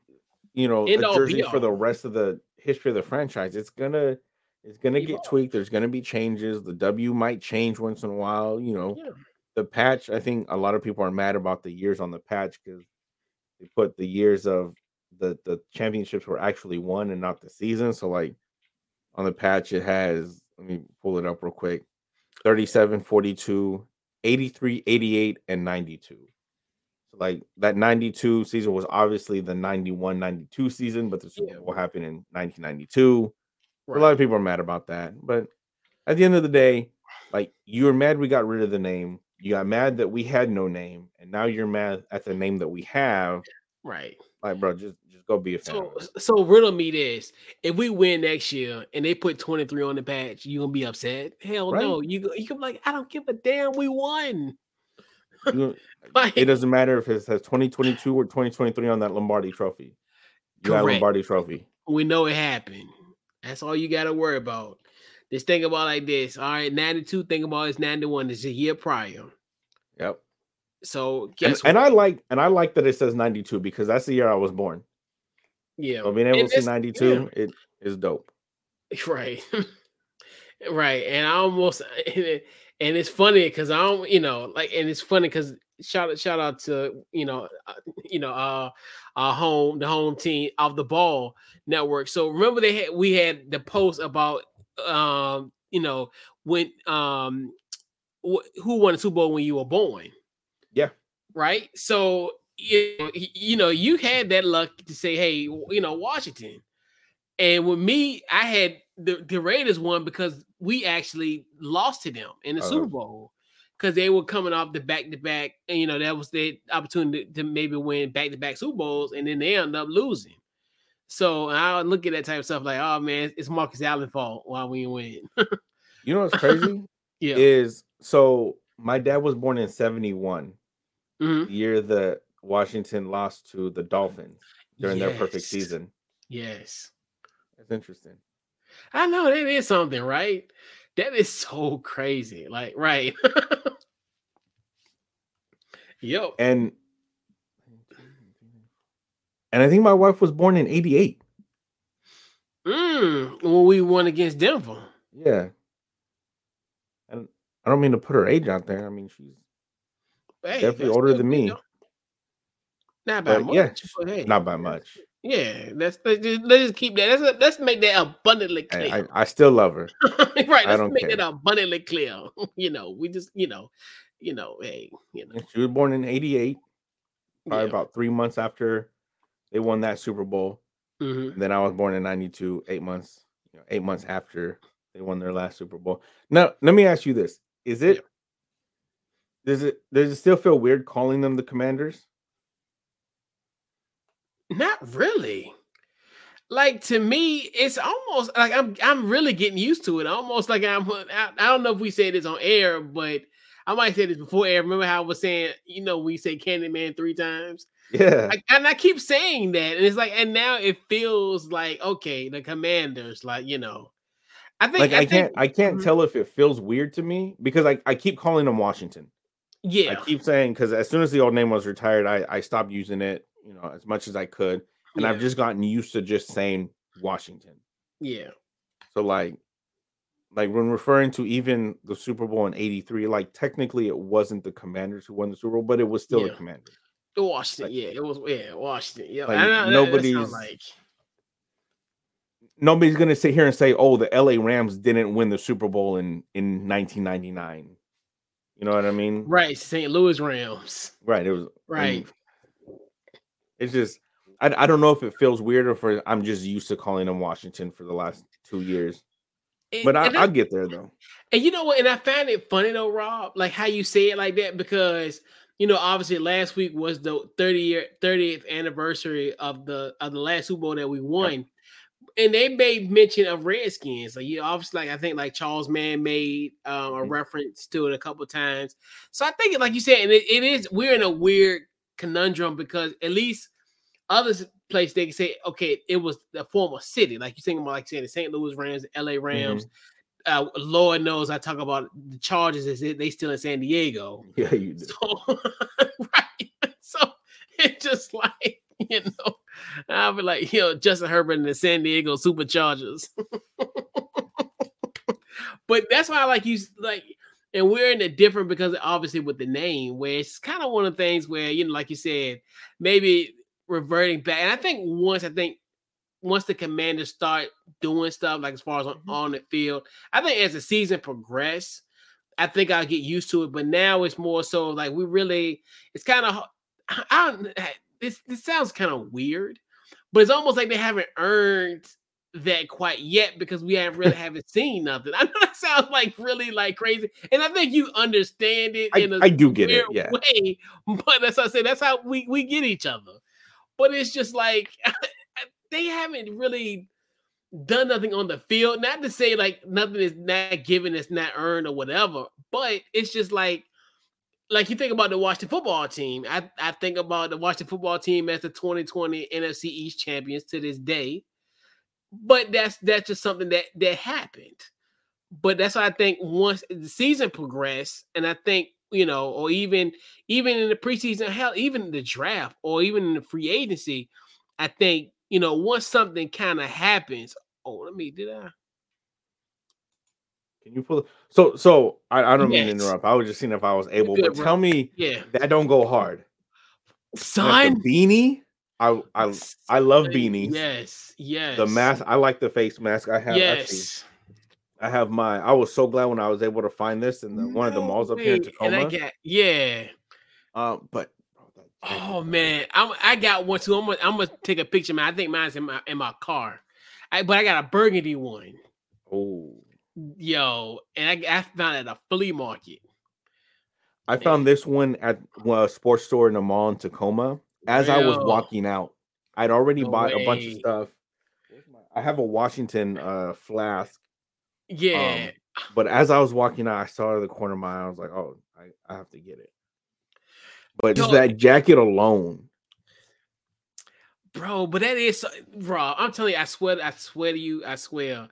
you know, End a jersey for the rest of the history of the franchise. It's gonna it's gonna get tweaked. There's gonna be changes. The W might change once in a while. You know, Yeah. the patch. I think a lot of people are mad about the years on the patch because they put the years of the the championships were actually won and not the season. So like on the patch, it has. Let me pull it up real quick. 37, 42, 83, 88, and 92. So like that 92 season was obviously the 91, 92 season, but the Super. Bowl happened in 1992. A lot of people are mad about that. But at the end of the day, like you were mad we got rid of the name. You got mad that we had no name, and now you're mad at the name that we have. Right. Like, bro, just go be a fan. So, so riddle me this: If we win next year and they put twenty three on the patch, you gonna be upset? Hell Right. no. You you can be like, I don't give a damn. We won. You- (laughs) Like, it doesn't matter if it says 2022 or 2023 on that Lombardi trophy. You got. Lombardi trophy. we know it happened. That's all you got to worry about. Just think about it like this. All right, ninety two. Think about it's ninety one. It's a year prior. Yep. So And, guess and what? I like and I like that it says 92 because that's the year I was born. Yeah, So being able And to see that's- 92, it is dope. (laughs) Right. (laughs) right. And I almost (laughs) and it's funny because I don't, you know, like and it's funny because shout out shout out to you know uh, you know uh our home the home team of the ball network. So remember they had we had the post about um you know when um wh- who won the Super Bowl when you were born. Yeah. Right. So you know, you know you had that luck to say hey you know Washington. And with me, I had the, the Raiders won because we actually lost to them in the Uh-huh. Super Bowl because they were coming off the back to back, and you know that was the opportunity to maybe win back to back Super Bowls, and then they end up losing. So I look at that type of stuff like, oh man, it's Marcus Allen fault why we didn't win. You know what's crazy? (laughs) yeah, is so my dad was born in 71, Mhm. the year that Washington lost to the Dolphins during their perfect season. Yes, That's interesting. I know that is something, right? That is so crazy. Like, right? (laughs) yep. And and I think my wife was born in 88. Mm, when we won against Denver. Yeah. And I don't mean to put her age out there. I mean, she's Hey, definitely older than me. though. Not by But much, yeah, but hey, not by much. Yeah, let's let's just, let's just keep that. Let's let's make that abundantly clear. I, I still love her. (laughs) right, I let's don't make care. that abundantly clear. (laughs) you know, we just you know, you know, hey, you know, She was born in 88, probably yeah. about three months after they won that Super Bowl. Mhm. Then I was born in 92, eight months, you know, eight months after they won their last Super Bowl. Now, let me ask you this. Is it does it does it still feel weird calling them the commanders? Not really. Like to me, it's almost like I'm I'm really getting used to it. Almost like I'm (laughs) I, I don't know if we said this on air, but I might say this before air. Remember how I was saying, you know, we say Candyman three times. Yeah. I, and I keep saying that, and it's like, and now it feels like okay, the Commanders, like you know, I think like I, I, can't think, I can't Mhm. tell if it feels weird to me because I, I keep calling them Washington. yeah, I keep saying because as soon as the old name was retired, I, I stopped using it, you know, as much as I could. And I've just gotten used to just saying Washington. yeah, So like like when referring to even the Super Bowl in 83, like technically it wasn't the commanders who won the Super Bowl, but it was still Yeah. the commanders. Washington, Like- yeah, it was, yeah, Washington, yeah. Like, I know, that nobody's- like Nobody's gonna sit here and say, oh, the LA Rams didn't win the Super Bowl in, in 1999. You know what I mean? right, St. Louis Rams, Right. It was right. and It's just I, I don't know if it feels weird or if I'm just used to calling them Washington for the last two years. And- But I, and I'll get there though. And you know what? And I find it funny though, Rob, like how you say it like that, because you know, obviously last week was the 30 year 30th anniversary of the of the last Super Bowl that we won. And they made mention of Redskins. Like you obviously like I think like Charles Mann made um, a Mhm. reference to it a couple times. So I think like you said, and it, it is we're in a weird conundrum because at least other place they can say, okay, it was the former city. Like you think about like saying the St. Louis Rams, the LA Rams. Uh, Lord knows I talk about the Chargers is they still in San Diego. (laughs) Yeah, you do. So (laughs) right. So it's just like, (laughs) you know, I'll be like, you know, Justin Herbert and the San Diego Superchargers. but that's why I like you like and we're in a different because obviously with the name where it's kind of one of the things where you know like you said maybe reverting back and i think once i think once the commanders start doing stuff like as far as on, Mhm. on the field i think as the season progress i think i'll get used to it but now it's more so like we really it's kind of i don't this this sounds kind of weird but it's almost like they haven't earned that quite yet because we haven't really (laughs) haven't seen nothing. I know that sounds like really like crazy, and I think you understand it I, in a I do get it. Yeah. way. (laughs) But as I said, that's how we we get each other. But it's just like (laughs) they haven't really done nothing on the field. Not to say like nothing is not given, it's not earned or whatever. But it's just like like you think about the Washington football team. I, I think about the Washington football team as the 2020 NFC East champions to this day. But that's that's just something that that happened. But that's why I think once the season progressed, and I think you know, or even even in the preseason, hell, even the draft, or even in the free agency, I think you know once something kind of happens. Oh, let me did I? Can you pull so so I, I don't mean to interrupt. I was just seeing if I was able, good, but bro. tell me Yeah, that don't go hard. Son. the beanie. I I I love beanies. Yes, yes. The mask. I like the face mask. I have actually Yes. I have my I was so glad when I was able to find this in the, one of the No malls up here in way. And I Tacoma. got yeah. Um, but bro, Oh man, I'm, I got one too. I'm gonna, I'm gonna take a picture, man. I think mine's in my in my car. I, but I got a burgundy one, Oh, yo, and I, I found it at a flea market. I found this one at well, a sports store in a mall in Tacoma. As I was walking out, I'd already No bought a bunch of stuff. I have a Washington (laughs) uh flask, Um, yeah, but as I was walking out, I saw it the corner of my eye. I was like, "Oh, I, I have to get it." But just that jacket alone, bro. But that is, bro. I'm telling you, I swear, I swear to you, I swear,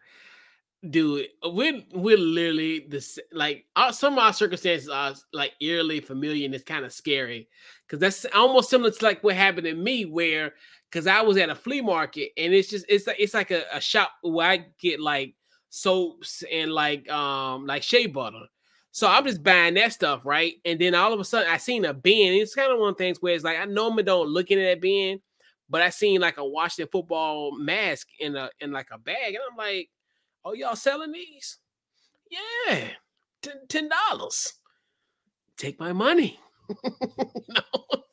dude. We're we're literally this like our, some of our circumstances are like eerily familiar, and it's kind of scary because that's almost similar to like what happened to me, where because I was at a flea market, and it's just it's like it's like a, a shop where I get like soaps and like um like shea butter. So I'm just buying that stuff, right? And then all of a sudden I seen a bin. It's kind of one of the things where it's like I normally don't look into that bin, but I seen like a Washington football mask in a in like a bag, and I'm like, "Oh, y'all selling these? Yeah, ten dollars. Take my money." (laughs) (laughs) no,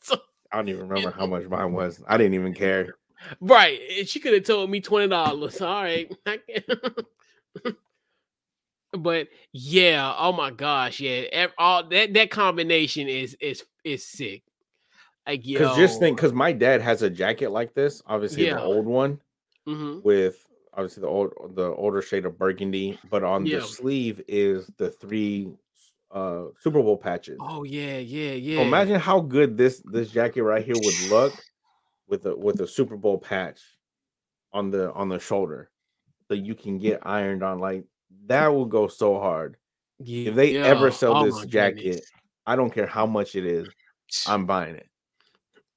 so, I don't even remember how much mine was. I didn't even care. right? She could have told me twenty dollars. All right, (laughs) (laughs) but yeah, oh my gosh, yeah, all that that combination is is is sick. Like Because just think, because my dad has a jacket like this, obviously Yeah. the old one Mhm. with obviously the old the older shade of burgundy, but on Yeah. the sleeve is the three uh Super Bowl patches. Oh yeah, yeah, So yeah. imagine how good this this jacket right here would look with a with a Super Bowl patch on the on the shoulder, so you can get ironed on. Like that will go so hard. Yeah, If they ever sell oh this jacket, goodness. I don't care how much it is, I'm buying it.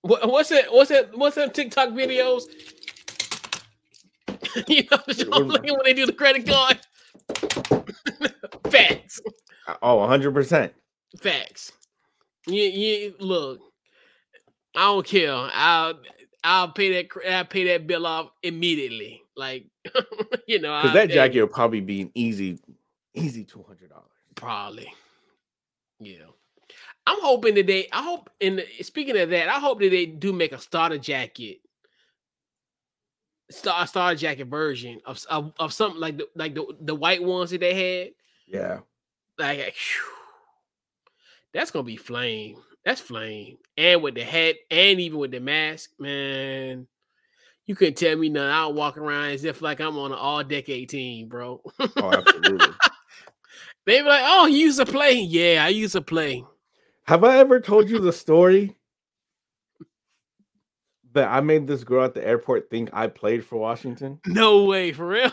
What, what's that? What's that? What's that TikTok videos? (laughs) you know, the show, What- (laughs) like when they do the credit card. (laughs) Facts, Uh, Oh, 100 percent. facts. You, you look. I don't care. I'll I'll pay that. I'll pay that bill off immediately. Like (laughs) you know, Because that jacket will probably be an easy, easy two hundred dollars. Probably. Yeah. I'm hoping that they I hope And speaking of that, I hope that they do make a starter jacket. Star starter jacket version of, of of something like the like the, the white ones that they had. Yeah, Like phew, that's gonna be flame. That's flame. And with the hat and even with the mask, man. You couldn't tell me nothing. I'll walk around as if like I'm on an all decade team, bro. oh, (laughs) absolutely. they be like, oh, you used to play. Yeah, I used to play. Have I ever told you the story that I made this girl at the airport think I played for Washington No way, for real.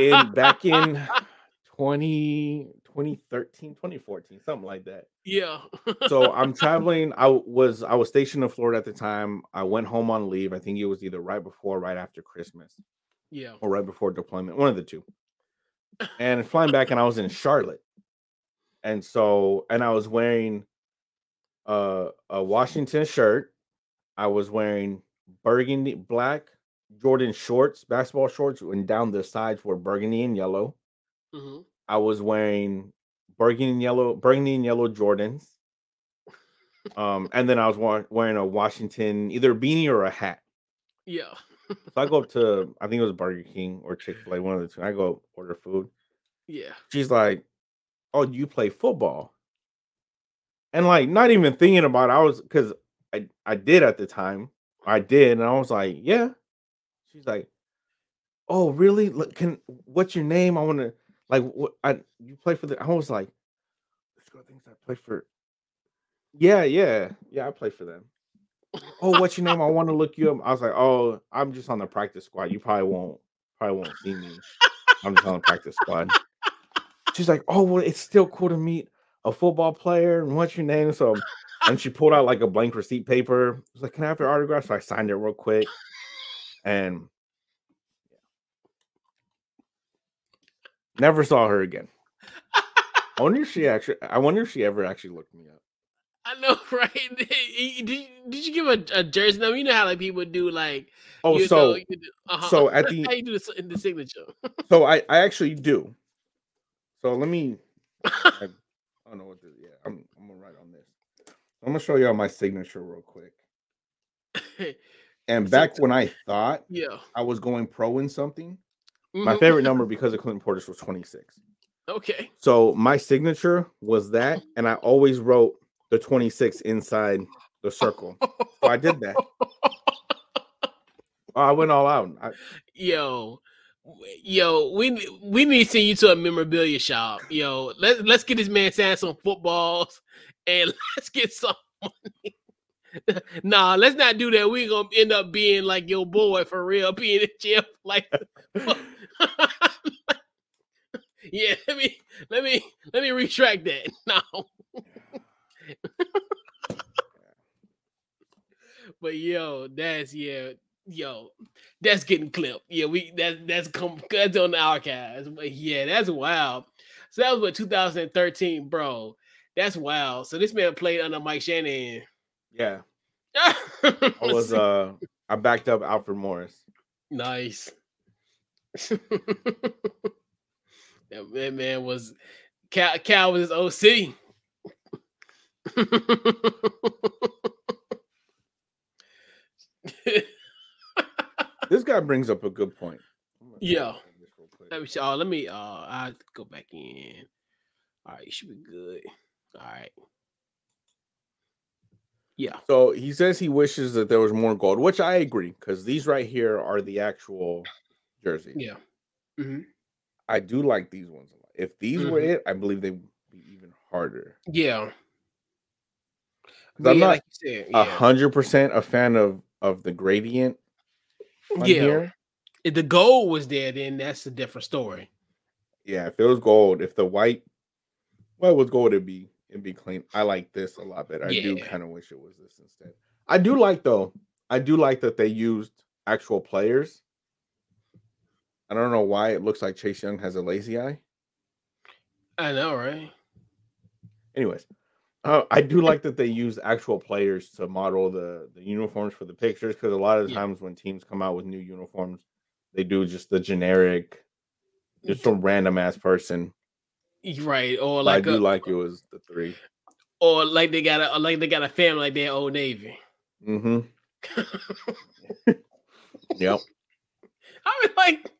in back in (laughs) 20, 2013, 2014, something like that. yeah. So I'm (laughs) traveling. I was I was stationed in Florida at the time. I went home on leave. I think it was either right before or right after Christmas. yeah. or right before deployment, one of the two. And flying back, and I was in Charlotte, and so and I was wearing a a Washington shirt. I was wearing burgundy black Jordan shorts, basketball shorts, and down the sides were burgundy and yellow. hmm I was wearing burgundy and yellow, burgundy and yellow Jordans. Um, and then I was wa- wearing a Washington either beanie or a hat. Yeah. So I go up (laughs) to I think it was Burger King or Chick Fil A, one of the two. I go order food. Yeah. She's like, "Oh, you play football?" And like, not even thinking about it, I was because I I did at the time. I did, and I was like, "Yeah." She's like, "Oh, really? Look, Can what's your name? I want to like what I you play for the." I was like, "This girl thinks I play for." Yeah, yeah, yeah. I play for them. Oh, what's your name? I want to look you up. I was like, "Oh, I'm just on the practice squad. You probably won't probably won't see me. I'm just on the practice squad." She's like, "Oh, well, it's still cool to meet a football player. And what's your name?" So, and she pulled out like a blank receipt paper. I was like, "Can I have your autograph?" So I signed it real quick, and never saw her again. I wonder if she (laughs) actually. I wonder if she ever actually looked me up. I know, (laughs) right? (laughs) did, you, did you give a, a jersey number? You know how like people do like Oh, you so know, do, uh-huh. so at the how you do the, in the signature. so I I actually do. So let me. I, I don't know what this. Yeah, I'm I'm gonna write on this. I'm gonna show y'all my signature real quick. And back when I thought yeah. I was going pro in something, my Mhm. favorite number because of Clinton Portis was 26. Okay. So my signature was that, and I always wrote the 26 inside the circle. So I did that. (laughs) Oh, I went all out. I, Yo, yo, we we need to send you to a memorabilia shop. Yo, let's let's get this man signed some footballs and (laughs) let's get some money. (laughs) nah, let's not do that. We're gonna end up being like your boy for real, being in jail. Like, (laughs) yeah, let me let me let me retract that. (laughs) No. but yo, that's yeah, yo, that's getting clipped. Yeah, we that that's come that's on the archives. But yeah, that's wild. So that was what 2013, bro. That's wild. So this man played under Mike Shanahan. yeah, (laughs) I I was. Uh, I backed up Alfred Morris. nice. (laughs) that man, man was Cal, Cal was his OC. (laughs) This guy brings up a good point. Yeah. type this real quick. let me. Oh, let me. Uh, I go back in. All right, you should be good. All right. Yeah. So he says he wishes that there was more gold, which I agree because these right here are the actual jerseys. Yeah. hmm I do like these ones a lot. If these were Mhm. it, I believe they'd be even harder. Yeah. I'm yeah, not a hundred percent a fan of of the gradient. Yeah. Here. If the gold was there, then that's a different story. Yeah, if it was gold, if the white, well, it was gold, it'd be it'd be clean. I like this a lot better. Yeah. I do kind of wish it was this instead. I do like though. I do like that they used actual players. I don't know why it looks like Chase Young has a lazy eye. I know, right? Anyways, uh, I do like that they use actual players to model the the uniforms for the pictures because a lot of the yeah. times when teams come out with new uniforms, they do just the generic, just some random ass person. Right, or like I do a, like it was the three, or like they got a like they got a family like their old Navy. Mm-hmm. (laughs) (laughs) yep. I mean, like,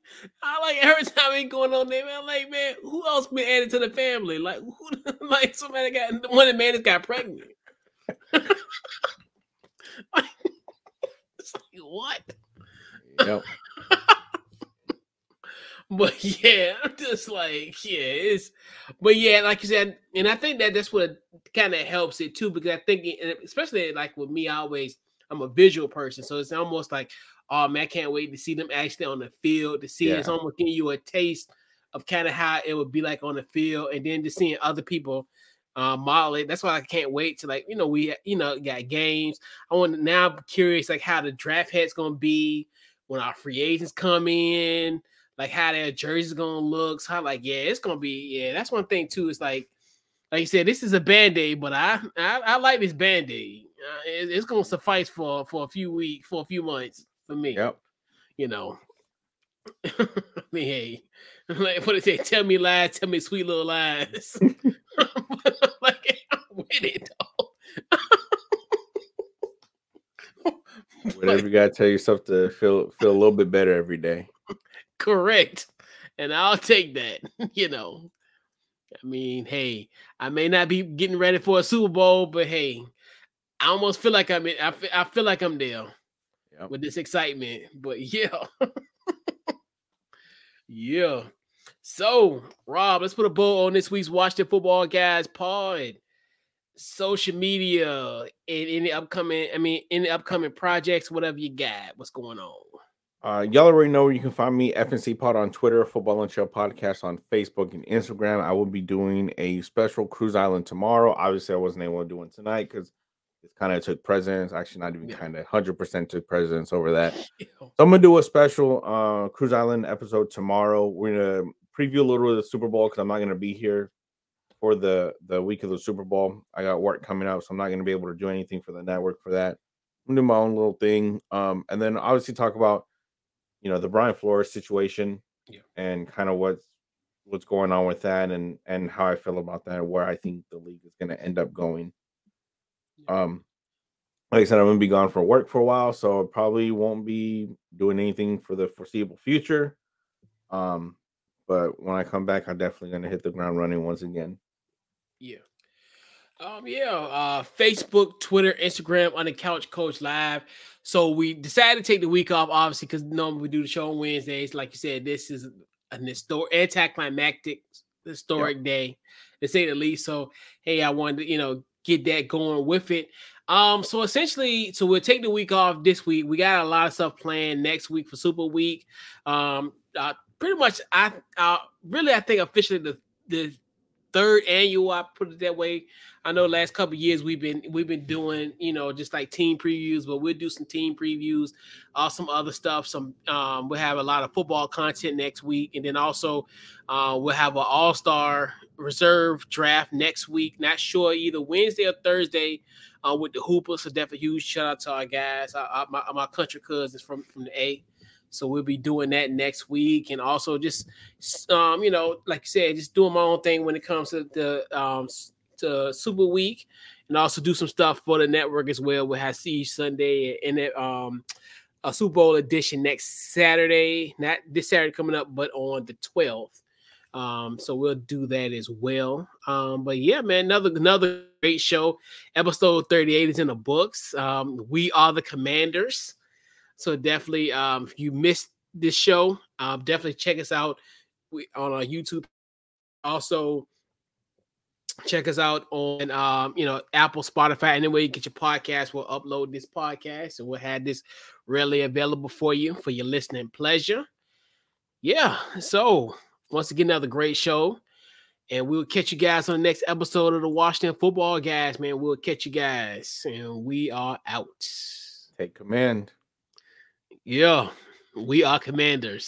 I like every time we going on there, man. Like, man, who else been added to the family? Like, who, (laughs) like somebody got one of the man that got pregnant. like, it's (laughs) like what? Yep. (laughs) but yeah, I'm just like, yeah, it's, but yeah, like you said, and I think that that's what kind of helps it too, because I think, especially like with me, I always, I'm a visual person, so it's almost like, oh man, I can't wait to see them actually on the field to see yeah. it's almost giving you a taste of kind of how it would be like on the field, and then just seeing other people uh, model it. That's why I can't wait to like you know we you know got games. I want now I'm curious like how the draft head's gonna be when our free agents come in, like how their jerseys gonna look. So how like yeah, it's gonna be yeah. That's one thing too. It's like like you said, this is a band aid, but I, I, I like this band aid. Uh, it, it's gonna suffice for for a few weeks, for a few months for me. Yep. You know. (laughs) I mean, hey, (laughs) like what did they tell me lies, tell me sweet little lies. (laughs) like I'm with it though. Whatever you gotta tell yourself to feel feel a little bit better every day. Correct. And I'll take that, you know. I mean, hey, I may not be getting ready for a Super Bowl, but hey, I almost feel like I'm in, I feel, I feel like I'm there yep. with this excitement. But (laughs) yeah. yeah. So, Rob, let's put a bow on this week's Washington Football Guys pod. Social media and any upcoming, I mean, any upcoming projects, whatever you got, what's going on? Uh, y'all already know where you can find me, FNC Pod on Twitter, Football and Chill Podcast on Facebook and Instagram. I will be doing a special Cruise Island tomorrow. Obviously, I wasn't able to do it tonight because it kind of took precedence. Actually, not even yeah. kind of 100% took precedence over that. (laughs) So I'm going to do a special uh, Cruise Island episode tomorrow. We're going to preview a little of the Super Bowl because I'm not going to be here for the, the week of the Super Bowl. I got work coming up, so I'm not going to be able to do anything for the network for that. I'm to do my own little thing. Um, and then obviously talk about you know the Brian Flores situation yeah. and kind of what's what's going on with that and and how I feel about that and where I think the league is going to end up going. Um like I said, I'm gonna be gone for work for a while, so I probably won't be doing anything for the foreseeable future. Um, but when I come back, I'm definitely gonna hit the ground running once again. Yeah. Um, yeah, uh Facebook, Twitter, Instagram on the Couch Coach Live. So we decided to take the week off, obviously, because normally we do the show on Wednesdays. Like you said, this is an historic, anticlimactic, historic yep. day, to say the least. So, hey, I wanted to, you know, get that going with it. Um, so essentially, so we'll take the week off this week. We got a lot of stuff planned next week for Super Week. Um, uh, pretty much, I, uh, really, I think officially the the third annual. I put it that way. I know last couple years we've been we've been doing you know just like team previews, but we'll do some team previews, uh, some other stuff. Some um, we'll have a lot of football content next week, and then also uh, we'll have an All Star reserve draft next week. Not sure either Wednesday or Thursday uh, with the Hoopers. So definitely huge shout out to our guys, our, my, my country cousins from from the A. So we'll be doing that next week, and also just, um, you know, like you said, just doing my own thing when it comes to the um to Super Week, and also do some stuff for the network as well. We'll have Siege Sunday and it, um a Super Bowl edition next Saturday, not this Saturday coming up, but on the twelfth. Um, so we'll do that as well. Um, but yeah, man, another another great show. Episode 38 is in the books. Um, we are the commanders. So definitely, um, if you missed this show, um, definitely check us out on our YouTube. Also, Check us out on um, you know, Apple, Spotify, anywhere you get your podcast. We'll upload this podcast and we'll have this really available for you for your listening pleasure. Yeah. So once again, another great show. And we'll catch you guys on the next episode of the Washington Football Guys, man. We'll catch you guys. And we are out. Take command. Yeah, we are commanders.